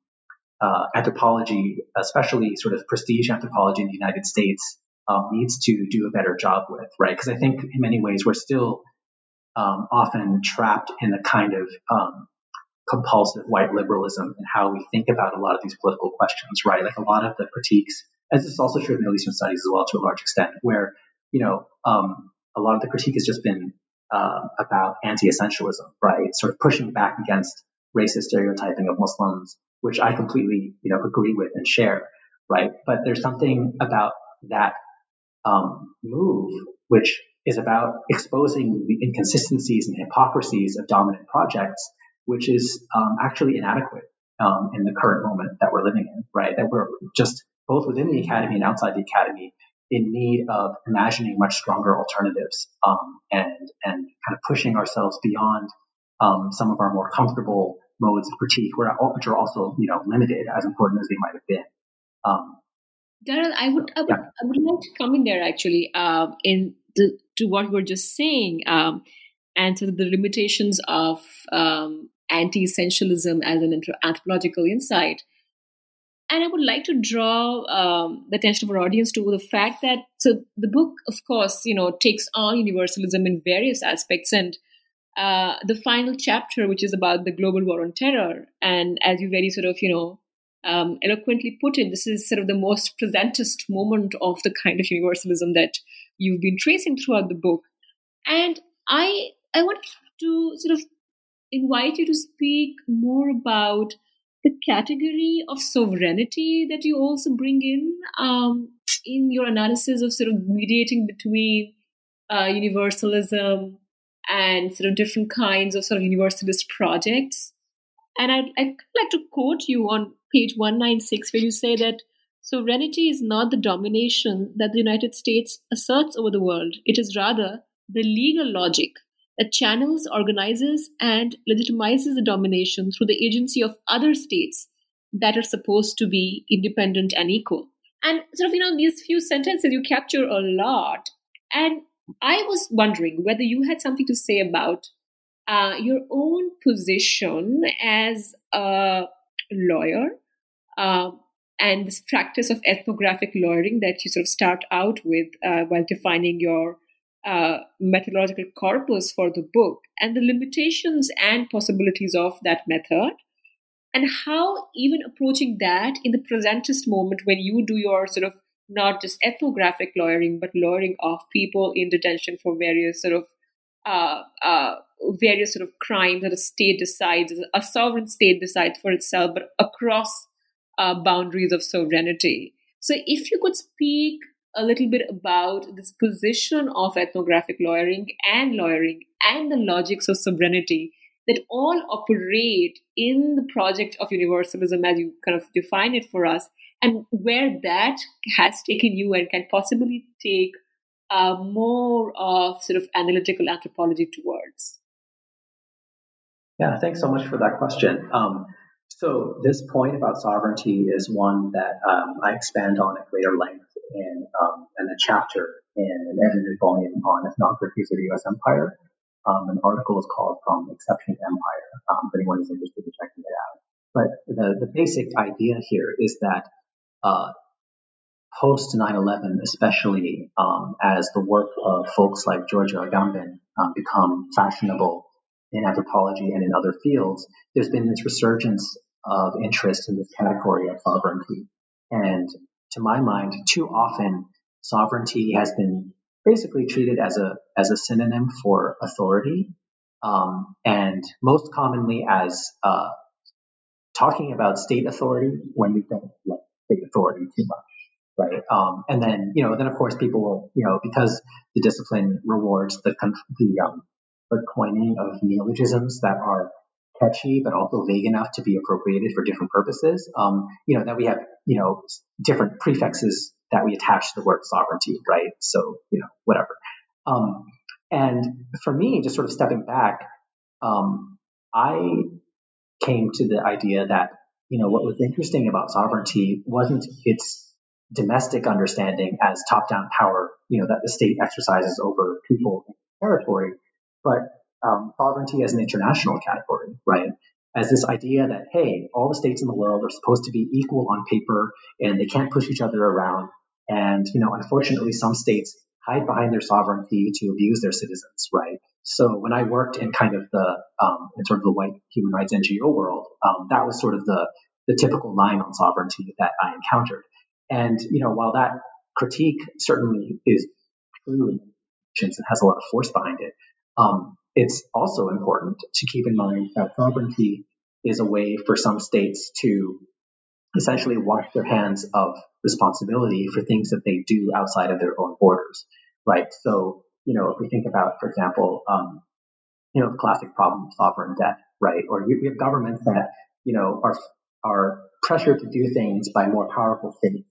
uh, anthropology, especially sort of prestige anthropology in the United States, um, needs to do a better job with, right? Because I think in many ways we're still um, often trapped in a kind of um, compulsive white liberalism and how we think about a lot of these political questions, right? Like a lot of the critiques, as this is also true of Middle Eastern studies as well to a large extent, where, you know, um, a lot of the critique has just been uh, about anti-essentialism, right? Sort of pushing back against racist stereotyping of Muslims, which I completely, you know, agree with and share, right? But there's something about that um, move, which is about exposing the inconsistencies and hypocrisies of dominant projects, which is um, actually inadequate um, in the current moment that we're living in, right? That we're just both within the academy and outside the academy in need of imagining much stronger alternatives um, and and kind of pushing ourselves beyond um, some of our more comfortable modes of critique, which are also you know limited, as important as they might have been. Um,
Darryl, I would I would, yeah. I would like to come in there actually uh, in the, to what we are just saying um, and to the limitations of um, anti-essentialism as an anthropological insight. And I would like to draw um, the attention of our audience to the fact that so the book, of course, you know, takes on universalism in various aspects, and uh, the final chapter, which is about the global war on terror, and as you very sort of you know um, eloquently put it, this is sort of the most presentist moment of the kind of universalism that you've been tracing throughout the book, and I I want to sort of invite you to speak more about the category of sovereignty that you also bring in um, in your analysis of sort of mediating between uh, universalism and sort of different kinds of sort of universalist projects. And I'd, I'd like to quote you on page 196, where you say that sovereignty is not the domination that the United States asserts over the world, it is rather the legal logic that channels, organizes, and legitimizes the domination through the agency of other states that are supposed to be independent and equal. And sort of, you know, these few sentences you capture a lot. And I was wondering whether you had something to say about uh, your own position as a lawyer uh, and this practice of ethnographic lawyering that you sort of start out with uh, while defining your uh, methodological corpus for the book and the limitations and possibilities of that method and how even approaching that in the presentist moment when you do your sort of not just ethnographic lawyering but lawyering of people in detention for various sort of uh, uh, various sort of crimes that a state decides a sovereign state decides for itself but across uh, boundaries of sovereignty. So if you could speak a little bit about this position of ethnographic lawyering and lawyering and the logics of sovereignty that all operate in the project of universalism as you kind of define it for us, and where that has taken you and can possibly take uh, more of sort of analytical anthropology towards.
Yeah, thanks so much for that question. Um, so this point about sovereignty is one that um, I expand on at greater length in, um, in a chapter in an edited volume on ethnographies of the U.S. Empire. Um, an article is called From Exception to Empire, um, if anyone is interested in checking it out. But the, the basic idea here is that uh, post 9/11, especially um, as the work of folks like Giorgio Agamben um, become fashionable in anthropology and in other fields, there's been this resurgence of interest in this category of sovereignty. And to my mind, too often sovereignty has been basically treated as a as a synonym for authority, um, and most commonly as uh, talking about state authority when you think like authority too much, right? Um, and then you know, then of course people will you know because the discipline rewards the the um, the coining of neologisms that are catchy but also vague enough to be appropriated for different purposes. Um, you know that we have you know different prefixes that we attach to the word sovereignty, right? So you know whatever. Um, and for me, just sort of stepping back, um, I came to the idea that you know what was interesting about sovereignty wasn't its domestic understanding as top-down power, you know, that the state exercises over people and territory, but um, sovereignty as an international category, right? As this idea that, hey, all the states in the world are supposed to be equal on paper and they can't push each other around. And, you know, unfortunately, some states hide behind their sovereignty to abuse their citizens, right? So when I worked in kind of the, um, in sort of the white human rights NGO world, um, that was sort of the, the typical line on sovereignty that I encountered. And, you know, while that critique certainly is true and has a lot of force behind it, um, it's also important to keep in mind that sovereignty is a way for some states to essentially wash their hands of responsibility for things that they do outside of their own borders, right? So, you know, if we think about, for example, um, you know, the classic problem of sovereign debt, right? Or we have governments that, you know, are are pressured to do things by more powerful states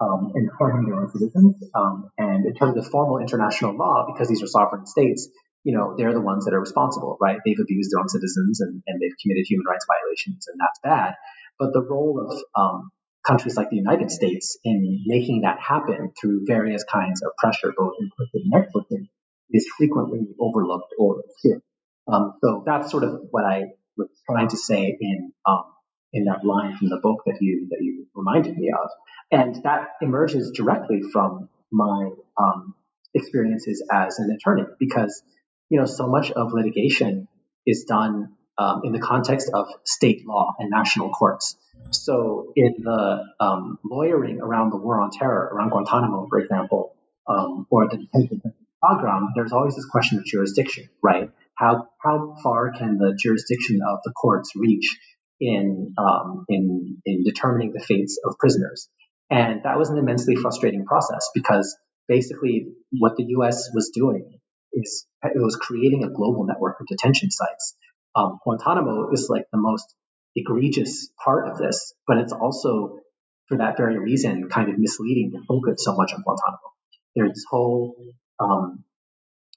um, in harming their own citizens. Um, and in terms of formal international law, because these are sovereign states, you know, they're the ones that are responsible, right? They've abused their own citizens and, and they've committed human rights violations, and that's bad. But the role of um, countries like the United States in making that happen through various kinds of pressure, both implicit and explicit, is frequently overlooked or skipped. Um, so that's sort of what I was trying to say in um, in that line from the book that you that you reminded me of, and that emerges directly from my um, experiences as an attorney because you know so much of litigation is done um, in the context of state law and national courts. So in the um, lawyering around the war on terror, around Guantanamo, for example, um, or the detention program, there's always this question of jurisdiction, right? How how far can the jurisdiction of the courts reach in um, in in determining the fates of prisoners? And that was an immensely frustrating process because basically what the U.S. was doing is it was creating a global network of detention sites. Um, Guantanamo is like the most egregious part of this, but it's also for that very reason kind of misleading to focus so much on Guantanamo. There's this whole um,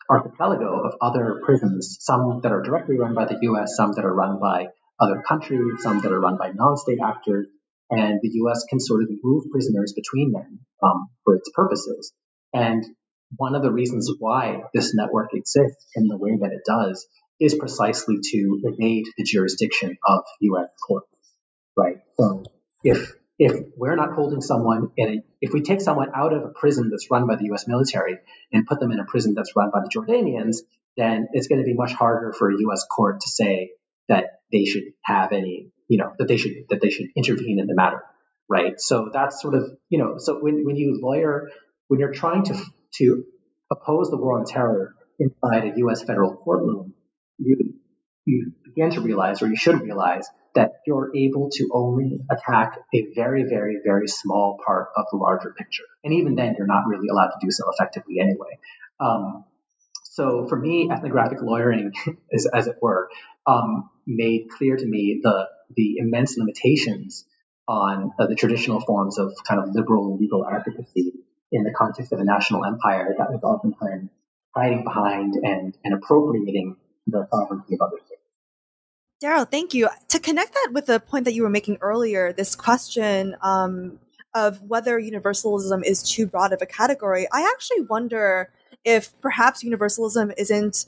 archipelago of other prisons, some that are directly run by the U.S., some that are run by other countries, some that are run by non-state actors, and the U.S. can sort of move prisoners between them um, for its purposes. And one of the reasons why this network exists in the way that it does is precisely to evade the jurisdiction of U.S. courts, right? So if if we're not holding someone in a, if we take someone out of a prison that's run by the U.S. military and put them in a prison that's run by the Jordanians, then it's going to be much harder for a U.S. court to say that they should have any, you know, that they should that they should intervene in the matter, right? So that's sort of, you know, so when when you lawyer, when you're trying to to oppose the war on terror inside a U.S. federal courtroom, you you begin to realize, or you should realize, that you're able to only attack a very, very, very small part of the larger picture. And even then, you're not really allowed to do so effectively anyway. Um, so for me, ethnographic lawyering, (laughs) is, as it were, um, made clear to me the the immense limitations on uh, the traditional forms of kind of liberal legal advocacy in the context of a national empire that was oftentimes hiding behind and, and appropriating the sovereignty of other states.
Darryl, thank you. To connect that with the point that you were making earlier, this question um, of whether universalism is too broad of a category, I actually wonder if perhaps universalism isn't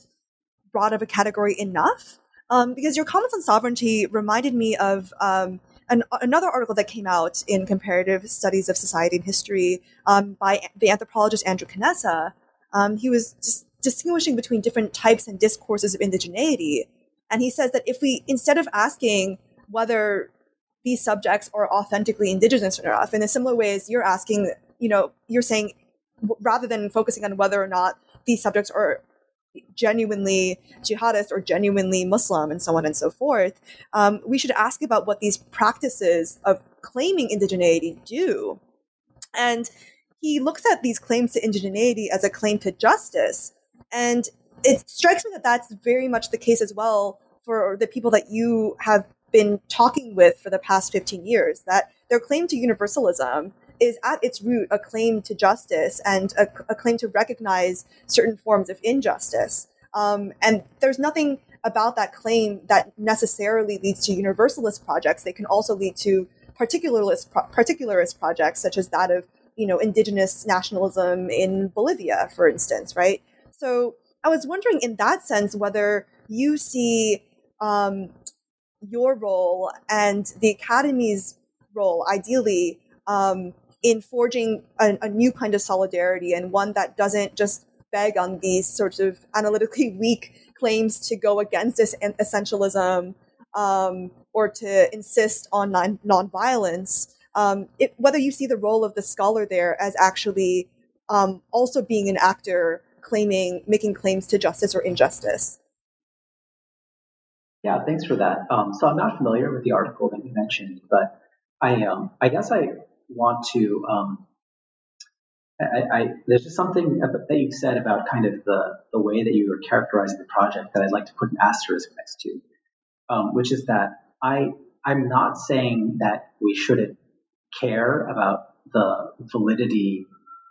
broad of a category enough. Um, because your comments on sovereignty reminded me of um, an, another article that came out in Comparative Studies of Society and History um, by the anthropologist Andrew Canessa. Um, he was just distinguishing between different types and discourses of indigeneity. And he says that if we, instead of asking whether these subjects are authentically indigenous enough, in a similar way as you're asking, you know, you're saying rather than focusing on whether or not these subjects are genuinely jihadist or genuinely Muslim and so on and so forth, um, we should ask about what these practices of claiming indigeneity do. And he looks at these claims to indigeneity as a claim to justice. And it strikes me that that's very much the case as well for the people that you have been talking with for the past 15 years, that their claim to universalism is at its root a claim to justice and a, a claim to recognize certain forms of injustice. Um, and there's nothing about that claim that necessarily leads to universalist projects. They can also lead to particularist pro- particularist projects, such as that of you know indigenous nationalism in Bolivia, for instance, right? So I was wondering, in that sense, whether you see um, your role and the academy's role, ideally, um, in forging a, a, new kind of solidarity and one that doesn't just beg on these sorts of analytically (laughs) weak claims to go against this essentialism um, or to insist on non- nonviolence. Um, it, whether you see the role of the scholar there as actually um, also being an actor claiming, making claims to justice or injustice.
Yeah, thanks for that. Um, so I'm not familiar with the article that you mentioned, but I, um, I guess I want to. Um, I, I, there's just something that you said about kind of the, the way that you were characterizing the project that I'd like to put an asterisk next to, um, which is that I I'm not saying that we shouldn't care about the validity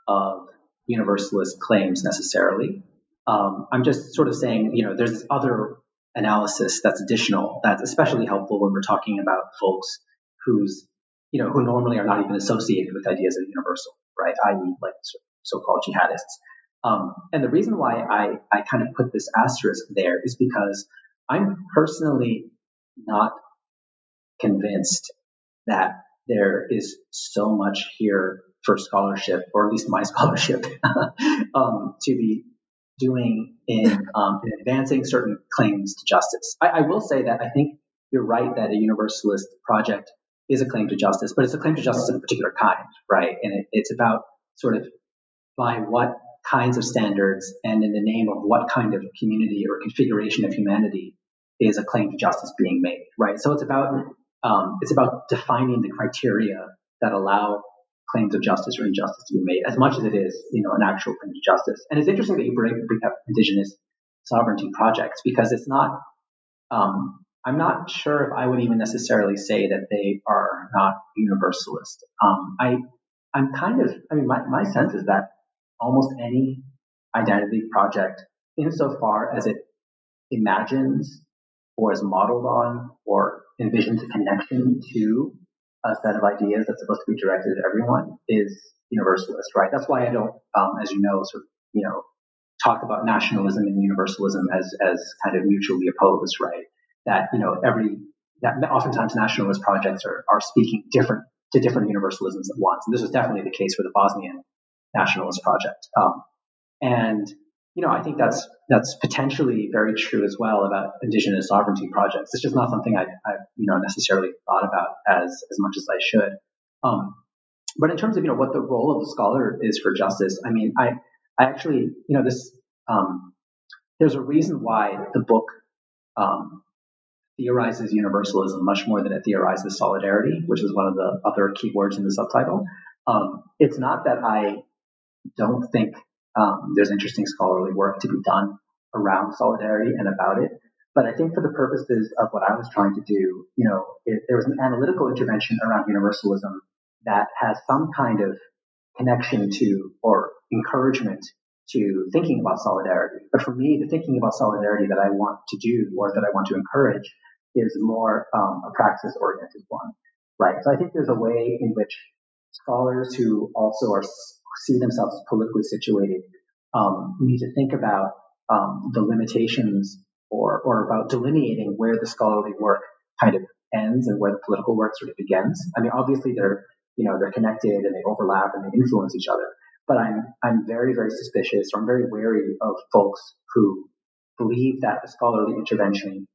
of universalist claims necessarily. Um, I'm just sort of saying, you know, there's other analysis that's additional that's especially helpful when we're talking about folks who's, you know, who normally are not even associated with ideas of universal, right? I.e., like so-called jihadists. Um, and the reason why I, I kind of put this asterisk there is because I'm personally not convinced that there is so much here for scholarship, or at least my (laughs) scholarship, (laughs) um, to be doing in, um, in, advancing certain claims to justice. I, I, will say that I think you're right that a universalist project is a claim to justice, but it's a claim to justice of a particular kind, right? And it, it's about sort of by what kinds of standards and in the name of what kind of community or configuration of humanity is a claim to justice being made, right? So it's about um, it's about defining the criteria that allow claims of justice or injustice to be made, as much as it is, you know, an actual claim to justice. And it's interesting that you bring, bring up indigenous sovereignty projects because it's not. Um, I'm not sure if I would even necessarily say that they are not universalist. Um, I I'm kind of I mean my, my sense is that almost any identity project, insofar as it imagines or is modeled on or envisions a connection to a set of ideas that's supposed to be directed at everyone is universalist, right? That's why I don't, um, as you know, sort of, you know, talk about nationalism and universalism as, as kind of mutually opposed, right? That, you know, every, that oftentimes nationalist projects are, are speaking different to different universalisms at once. And this was definitely the case for the Bosnian nationalist project. Um, and you know, I think that's that's potentially very true as well about indigenous sovereignty projects. It's just not something I, I you know necessarily thought about as as much as I should. Um, but in terms of you know what the role of the scholar is for justice, I mean, I I actually you know this um, there's a reason why the book um, theorizes universalism much more than it theorizes solidarity, which is one of the other keywords in the subtitle. Um, it's not that I don't think um, there's interesting scholarly work to be done around solidarity and about it. But I think for the purposes of what I was trying to do, you know, it, there was an analytical intervention around universalism that has some kind of connection to or encouragement to thinking about solidarity. But for me, the thinking about solidarity that I want to do or that I want to encourage is more um, a praxis oriented one, right? So I think there's a way in which scholars who also are see themselves as politically situated um, need to think about um, the limitations or, or about delineating where the scholarly work kind of ends and where the political work sort of begins. I mean, obviously they're, you know, they're connected and they overlap and they influence each other. But I'm, I'm very, very suspicious or I'm very wary of folks who believe that the scholarly intervention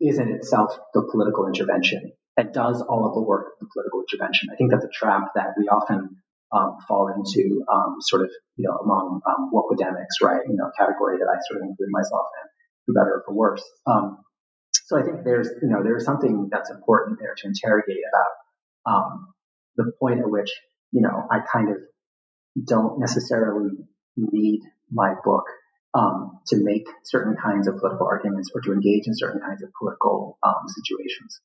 is in itself the political intervention that does all of the work of the political intervention. I think that's a trap that we often um, fall into um, sort of, you know, among um, academics, right? You know, category that I sort of include myself in, for better or for worse. Um, so I think there's, you know, there's something that's important there to interrogate about um, the point at which, you know, I kind of don't necessarily need my book um, to make certain kinds of political arguments or to engage in certain kinds of political um, situations.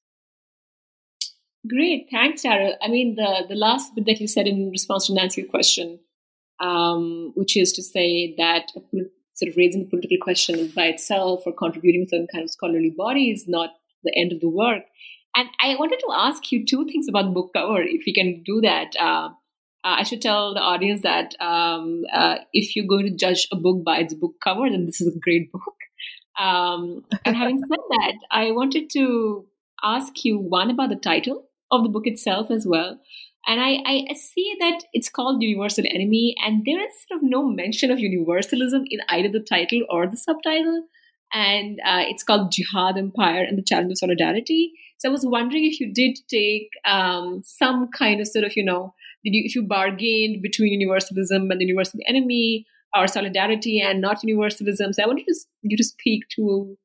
Great, thanks, Darryl. I mean, the the last bit that you said in response to Nancy's question, um, which is to say that sort of raising the political question by itself or contributing to some kind of scholarly body is not the end of the work. And I wanted to ask you two things about the book cover, if you can do that. Uh, uh, I should tell the audience that um, uh, if you're going to judge a book by its book cover, then this is a great (laughs) book. Um, and having said that, I wanted to ask you one about the title of the book itself as well. And I, I see that it's called Universal Enemy, and there is sort of no mention of universalism in either the title or the subtitle. And uh, it's called Jihad Empire and the Challenge of Solidarity. So I was wondering if you did take um, some kind of sort of, you know, did you, if you bargained between universalism and the universal enemy, or solidarity and not universalism. So I wanted you to speak to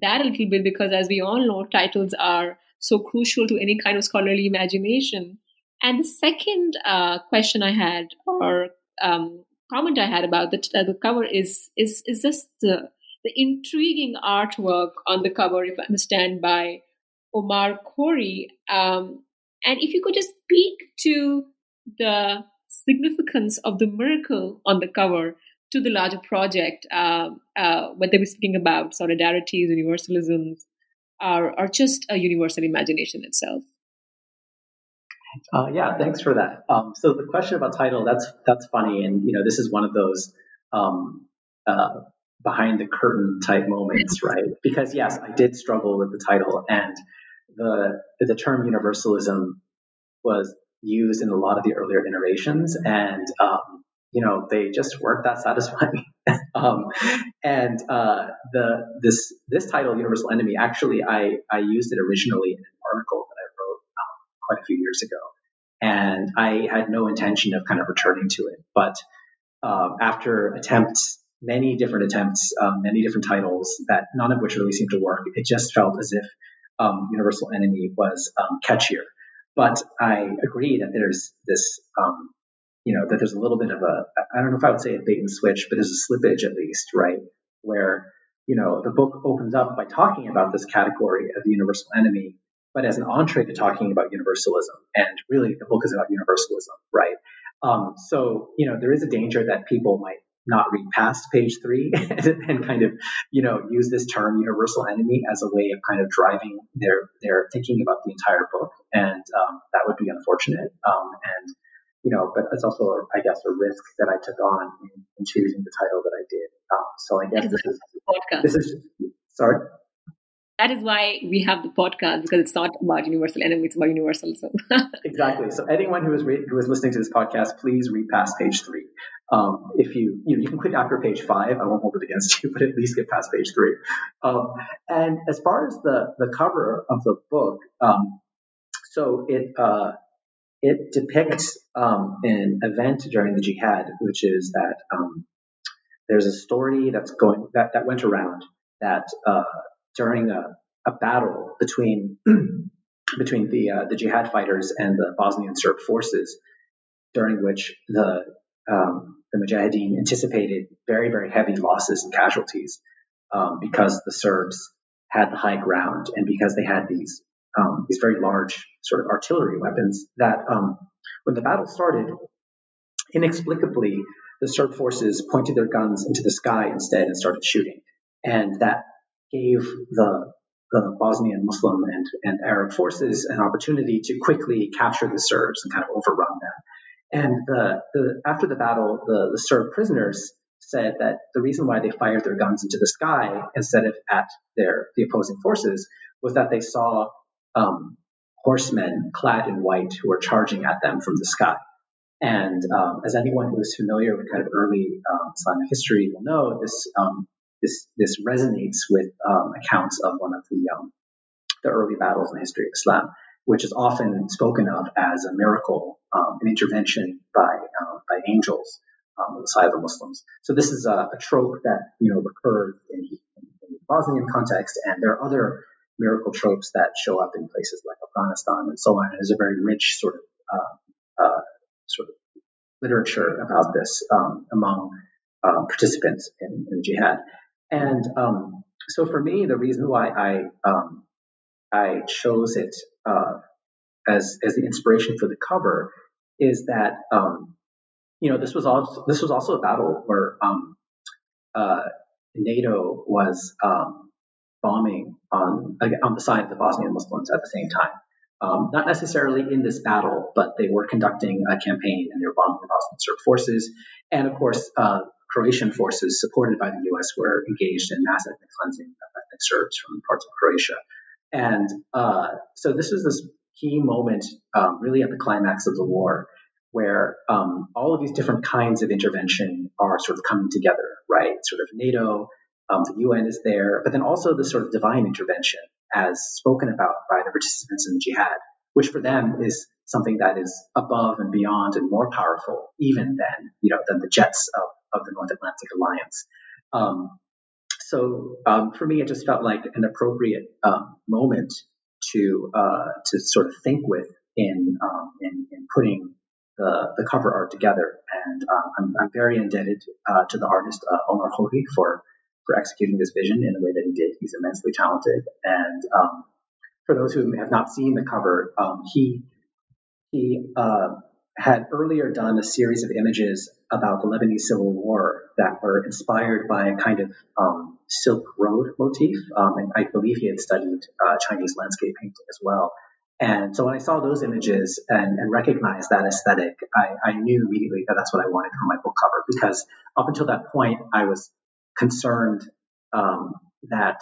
that a little bit because, as we all know, titles are so crucial to any kind of scholarly imagination. And the second uh, question I had, or um, comment I had about the, uh, the cover, is is is just the the intriguing artwork on the cover, if I understand, by Omar Khoury. Um, and if you could just speak to the significance of the miracle on the cover to the larger project, uh, uh, whether we're speaking about solidarities, universalisms, or, or just a universal imagination itself.
Uh, yeah, thanks for that. Um, so the question about title, that's that's funny, and you know, this is one of those um, uh, behind the curtain type moments, (laughs) right? Because yes, I did struggle with the title, and the the term universalism was used in a lot of the earlier iterations, and um, you know, they just weren't that satisfying. (laughs) um, and uh, the this this title, Universal Enemy, actually, I I used it originally in an article that I wrote um, quite a few years ago, and I had no intention of kind of returning to it. But um, after attempts, many different attempts, um, many different titles that none of which really seemed to work, it just felt as if um, Universal Enemy was um, catchier. But I agree that there's this um, you know, that there's a little bit of a, I don't know if I would say a bait and switch, but there's a slippage at least, right? Where, you know, the book opens up by talking about this category of the universal enemy, but as an entree to talking about universalism. And really, the book is about universalism, right? Um, so, you know, there is a danger that people might not read past page three (laughs) and kind of, you know, use this term universal enemy as a way of kind of driving their, their thinking about the entire book. And um, that would be unfortunate. Um, and you know, but it's also, I guess, a risk that I took on in, in choosing the title that I did. Um, so I guess this is, podcast. this is, sorry?
That is why we have the podcast because it's not about universal enemy, it's about universalism. (laughs)
exactly. So anyone who is re- who is listening to this podcast, please read past page three. Um, if you you know you can quit after page five, I won't hold it against (laughs) you, but at least get past page three. Um, and as far as the the cover of the book, um, so it uh, it depicts um, an event during the jihad, which is that um, there's a story that's going that, that went around that uh, during a, a, battle between (clears throat) between the uh, the jihad fighters and the Bosnian Serb forces, during which the um, the Mujahideen anticipated very very heavy losses and casualties um, because the Serbs had the high ground and because they had these um, these very large sort of artillery weapons that um, when the battle started, inexplicably, the Serb forces pointed their guns into the sky instead and started shooting. And that gave the, the Bosnian Muslim and, and Arab forces an opportunity to quickly capture the Serbs and kind of overrun them. And the, the, after the battle, the, the Serb prisoners said that the reason why they fired their guns into the sky instead of at their the opposing forces was that they saw um, horsemen clad in white who are charging at them from the sky. And um, as anyone who is familiar with kind of early um, Islamic history will know, this um, this this resonates with um, accounts of one of the um, the early battles in the history of Islam, which is often spoken of as a miracle, an intervention by by angels on the side of the Muslims. So this is a, a trope that you know recurs in, in, in the Bosnian context, and there are other miracle tropes that show up in places like Afghanistan and so on. And there's a very rich sort of uh, uh, sort of literature about this um, among um, participants in, in, jihad. And um, so for me, the reason why I um, I chose it uh, as as the inspiration for the cover is that um, you know this was also this was also a battle where um, uh, NATO was bombing on on the side of the Bosnian Muslims at the same time. Um, not necessarily in this battle, but they were conducting a campaign and they were bombing the Bosnian Serb forces. And of course, uh, Croatian forces supported by the U.S. were engaged in mass ethnic cleansing of ethnic Serbs from parts of Croatia. And uh, so this was this key moment, um, really at the climax of the war, where um, all of these different kinds of intervention are sort of coming together, right? Sort of NATO, um, the UN is there, but then also the sort of divine intervention as spoken about by the participants in the jihad, which for them is something that is above and beyond and more powerful even than, you know, than the jets of, of the North Atlantic Alliance. Um, so um, for me, it just felt like an appropriate um, moment to uh, to sort of think with in um, in, in, putting the, the cover art together. And um, I'm, I'm, very indebted uh, to the artist uh, Omar Khoury for for executing this vision in the way that he did. He's immensely talented. And um, for those who have not seen the cover, um, he he uh, had earlier done a series of images about the Lebanese civil war that were inspired by a kind of um, Silk Road motif. Um, and I believe he had studied uh, Chinese landscape painting as well. And so when I saw those images and, and recognized that aesthetic, I, I, knew immediately that that's what I wanted for my book cover because up until that point, I was concerned um, that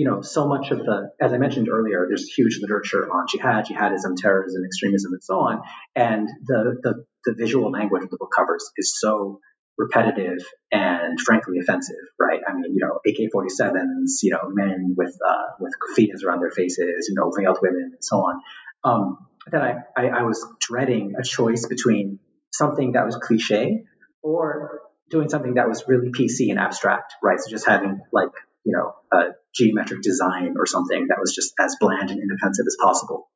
you know, so much of the, as I mentioned earlier, there's huge literature on jihad, jihadism, terrorism, extremism, and so on. And the, the, the visual language of the book covers is so repetitive and frankly offensive, right? I mean, you know, AK-47s, you know, men with uh, with kufiyas around their faces, you know, veiled women, and so on. Um, that I, I, I was dreading a choice between something that was cliche or doing something that was really PC and abstract, right? So just having like you know, a geometric design or something that was just as bland and inoffensive as possible.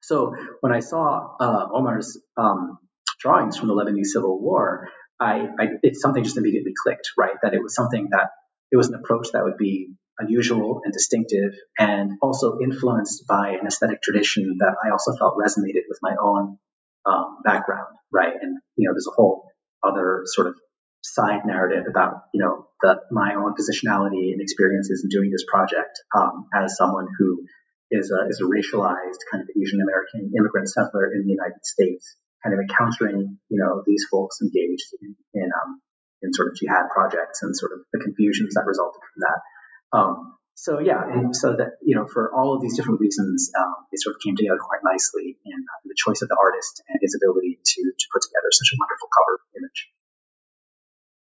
So when I saw uh, Omar's um, drawings from the Lebanese Civil War, I, I, it's something just immediately clicked, right? That it was something that it was an approach that would be unusual and distinctive, and also influenced by an aesthetic tradition that I also felt resonated with my own um, background, right? And you know, there's a whole other sort of side narrative about you know the, my own positionality and experiences in doing this project um, as someone who is a, is a racialized kind of Asian American immigrant settler in the United States, kind of encountering you know these folks engaged in in, um, in sort of jihad projects and sort of the confusions that resulted from that. Um, so yeah, and so that you know, for all of these different reasons, um, it sort of came together quite nicely in uh, the choice of the artist and his ability to to put together such a wonderful cover image.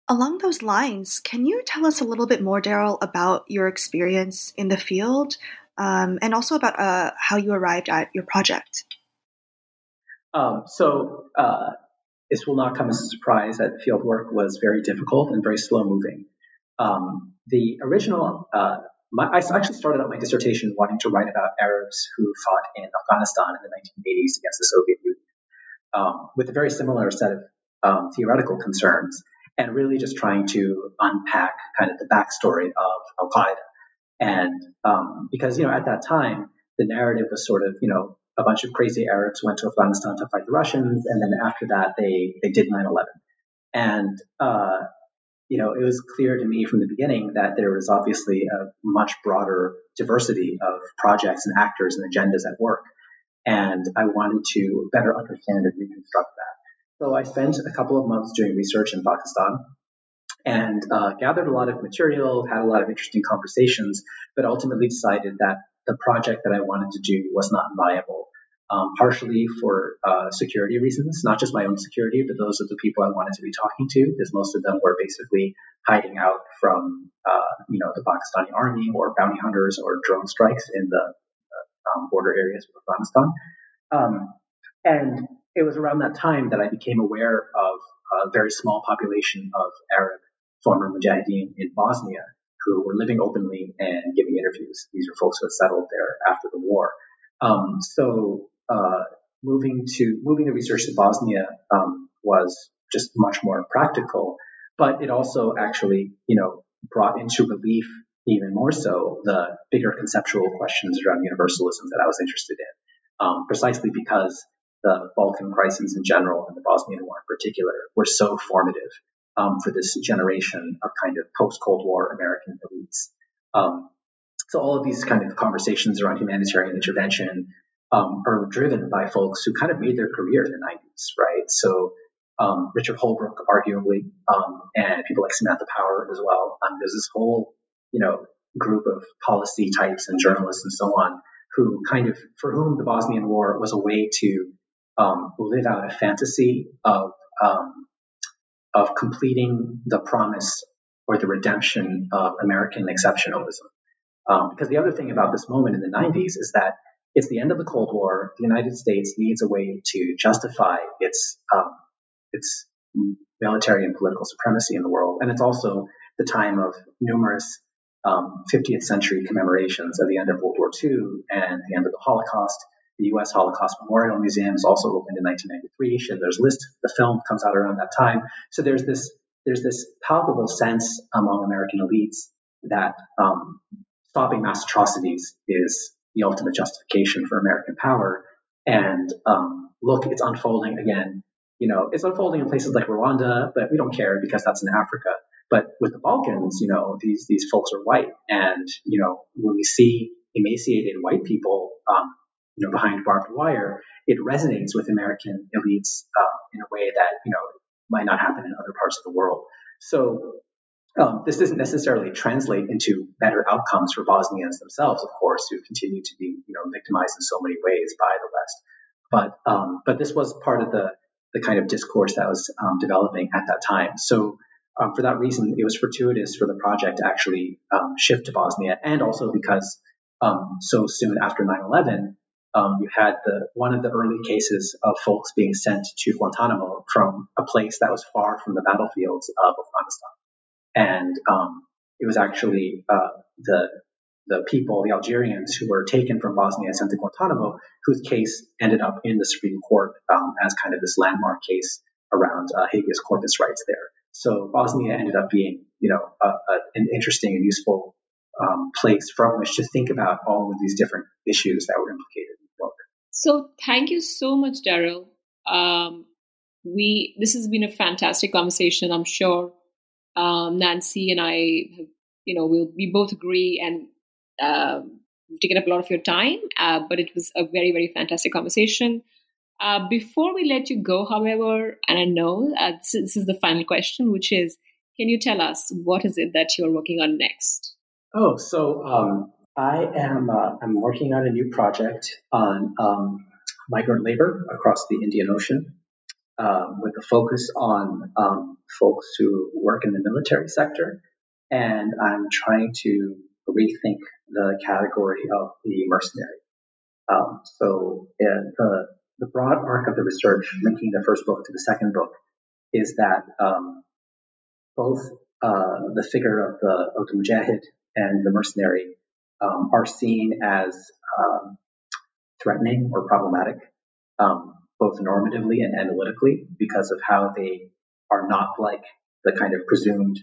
Along those lines, can you tell us a little bit more, Darryl, about your experience in the field um, and also about uh, how you arrived at your project?
Um, so, uh, this will not come as a surprise that field work was very difficult and very slow moving. Um, the original, uh, my, I actually started out my dissertation wanting to write about Arabs who fought in Afghanistan in the 1980s against the Soviet Union, um, with a very similar set of um, theoretical concerns and really just trying to unpack kind of the backstory of Al Qaeda. And um, because, you know, at that time, the narrative was sort of, you know, a bunch of crazy Arabs went to Afghanistan to fight the Russians, and then after that, they they did 9/11. And uh, you know, it was clear to me from the beginning that there was obviously a much broader diversity of projects and actors and agendas at work, and I wanted to better understand and reconstruct that. So I spent a couple of months doing research in Pakistan and uh, gathered a lot of material, had a lot of interesting conversations, but ultimately decided that the project that I wanted to do was not viable. Um, partially for uh, security reasons, not just my own security, but those of the people I wanted to be talking to, because most of them were basically hiding out from, uh, you know, the Pakistani army or bounty hunters or drone strikes in the uh, um, border areas of Afghanistan. Um, and it was around that time that I became aware of a very small population of Arab former mujahideen in Bosnia who were living openly and giving interviews. These are folks who had settled there after the war. Um, so uh, moving to moving the research to Bosnia um, was just much more practical, but it also actually, you know, brought into relief even more so the bigger conceptual questions around universalism that I was interested in, um, precisely because the Balkan crises in general and the Bosnian War in particular were so formative um, for this generation of kind of post Cold War American elites. Um, so all of these kind of conversations around humanitarian intervention um, are driven by folks who kind of made their career in the 90s, right? So um, Richard Holbrooke, arguably, um, and people like Samantha Power as well. Um, there's this whole, you know, group of policy types and journalists and so on who kind of, for whom the Bosnian War was a way to um, live out a fantasy of um, of completing the promise or the redemption of American exceptionalism. Um, because the other thing about this moment in the 90s is that it's the end of the Cold War. The United States needs a way to justify its um, its military and political supremacy in the world, and it's also the time of numerous 50th um, century commemorations of the end of World War II and the end of the Holocaust the U.S. Holocaust Memorial Museum is also opened in 1993. Schindler's List, the film, comes out around that time. So there's this there's this palpable sense among American elites that um, stopping mass atrocities is the ultimate justification for American power, and um, look, it's unfolding again. You know, it's unfolding in places like Rwanda, but we don't care because that's in Africa. But with the Balkans, you know, these these folks are white, and you know, when we see emaciated white people, um, you know, behind barbed wire, it resonates with American elites uh, in a way that you know might not happen in other parts of the world. So um, this doesn't necessarily translate into better outcomes for Bosnians themselves, of course, who continue to be you know victimized in so many ways by the West. But um, but this was part of the the kind of discourse that was um, developing at that time. So um, for that reason, it was fortuitous for the project to actually um, shift to Bosnia, and also because um, so soon after 9/11, um, you had the one of the early cases of folks being sent to Guantanamo from a place that was far from the battlefields of Afghanistan, and um, it was actually uh, the the people, the Algerians who were taken from Bosnia and sent to Guantanamo, whose case ended up in the Supreme Court um, as kind of this landmark case around uh, habeas corpus rights there. So Bosnia ended up being, you know, a, a, an interesting and useful um, place from which to think about all of these different issues that were implicated.
So thank you so much, Darryl. Um, we this has been a fantastic conversation. I'm sure um, Nancy and I have, you know, we'll, we both agree and um, taken up a lot of your time, uh, but it was a very, very fantastic conversation. Uh, before we let you go, however, and I know uh, this, this, is the final question, which is, can you tell us what is it that you're working on next?
Oh, so um, I am uh, I'm working on a new project on um, migrant labor across the Indian Ocean, um, with a focus on um, folks who work in the military sector, and I'm trying to rethink the category of the mercenary. Um, so the the broad arc of the research, linking the first book to the second book, is that um, both uh, the figure of the of the mujahid and the mercenary um, are seen as um, threatening or problematic, um, both normatively and analytically, because of how they are not like the kind of presumed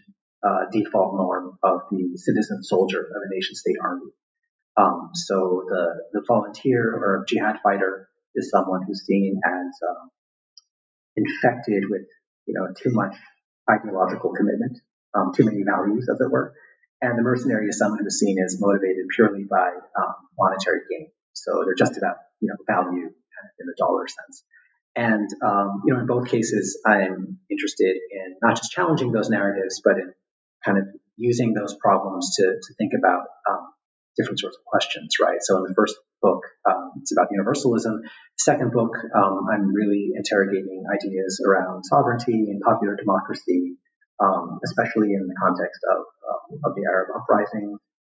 uh, default norm of the citizen soldier of a nation state army. Um, so the, the volunteer or jihad fighter is someone who's seen as um, infected with you know too much ideological commitment, um, too many values, as it were. And the mercenary is someone who's seen as motivated purely by um, monetary gain. So they're just about you know value in the dollar sense. And um, you know, in both cases, I'm interested in not just challenging those narratives, but in kind of using those problems to, to think about um, different sorts of questions, right? So in the first book, um, it's about universalism. Second book, um, I'm really interrogating ideas around sovereignty and popular democracy, um, especially in the context of, um, of the Arab uprising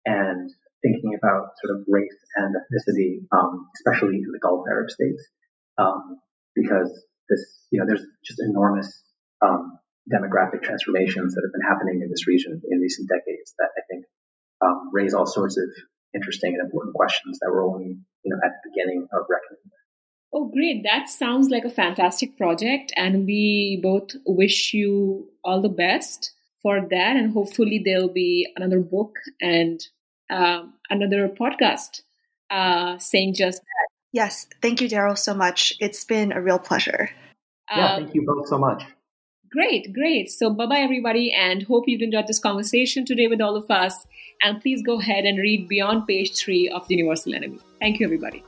and thinking about sort of race and ethnicity, um, especially in the Gulf Arab states, because this, you know, there's just enormous demographic transformations that have been happening in this region in recent decades that I think um, raise all sorts of interesting and important questions that we're only you know at the beginning of reckoning.
Oh, great! That sounds like a fantastic project, and we both wish you all the best for that. And hopefully, there'll be another book and um, another podcast uh, saying just that.
Yes, thank you, Darryl, so much. It's been a real pleasure.
Yeah, um, thank you both so much.
Great, great. So, bye bye, everybody, and hope you've enjoyed this conversation today with all of us. And please go ahead and read beyond page three of The Universal Enemy. Thank you, everybody.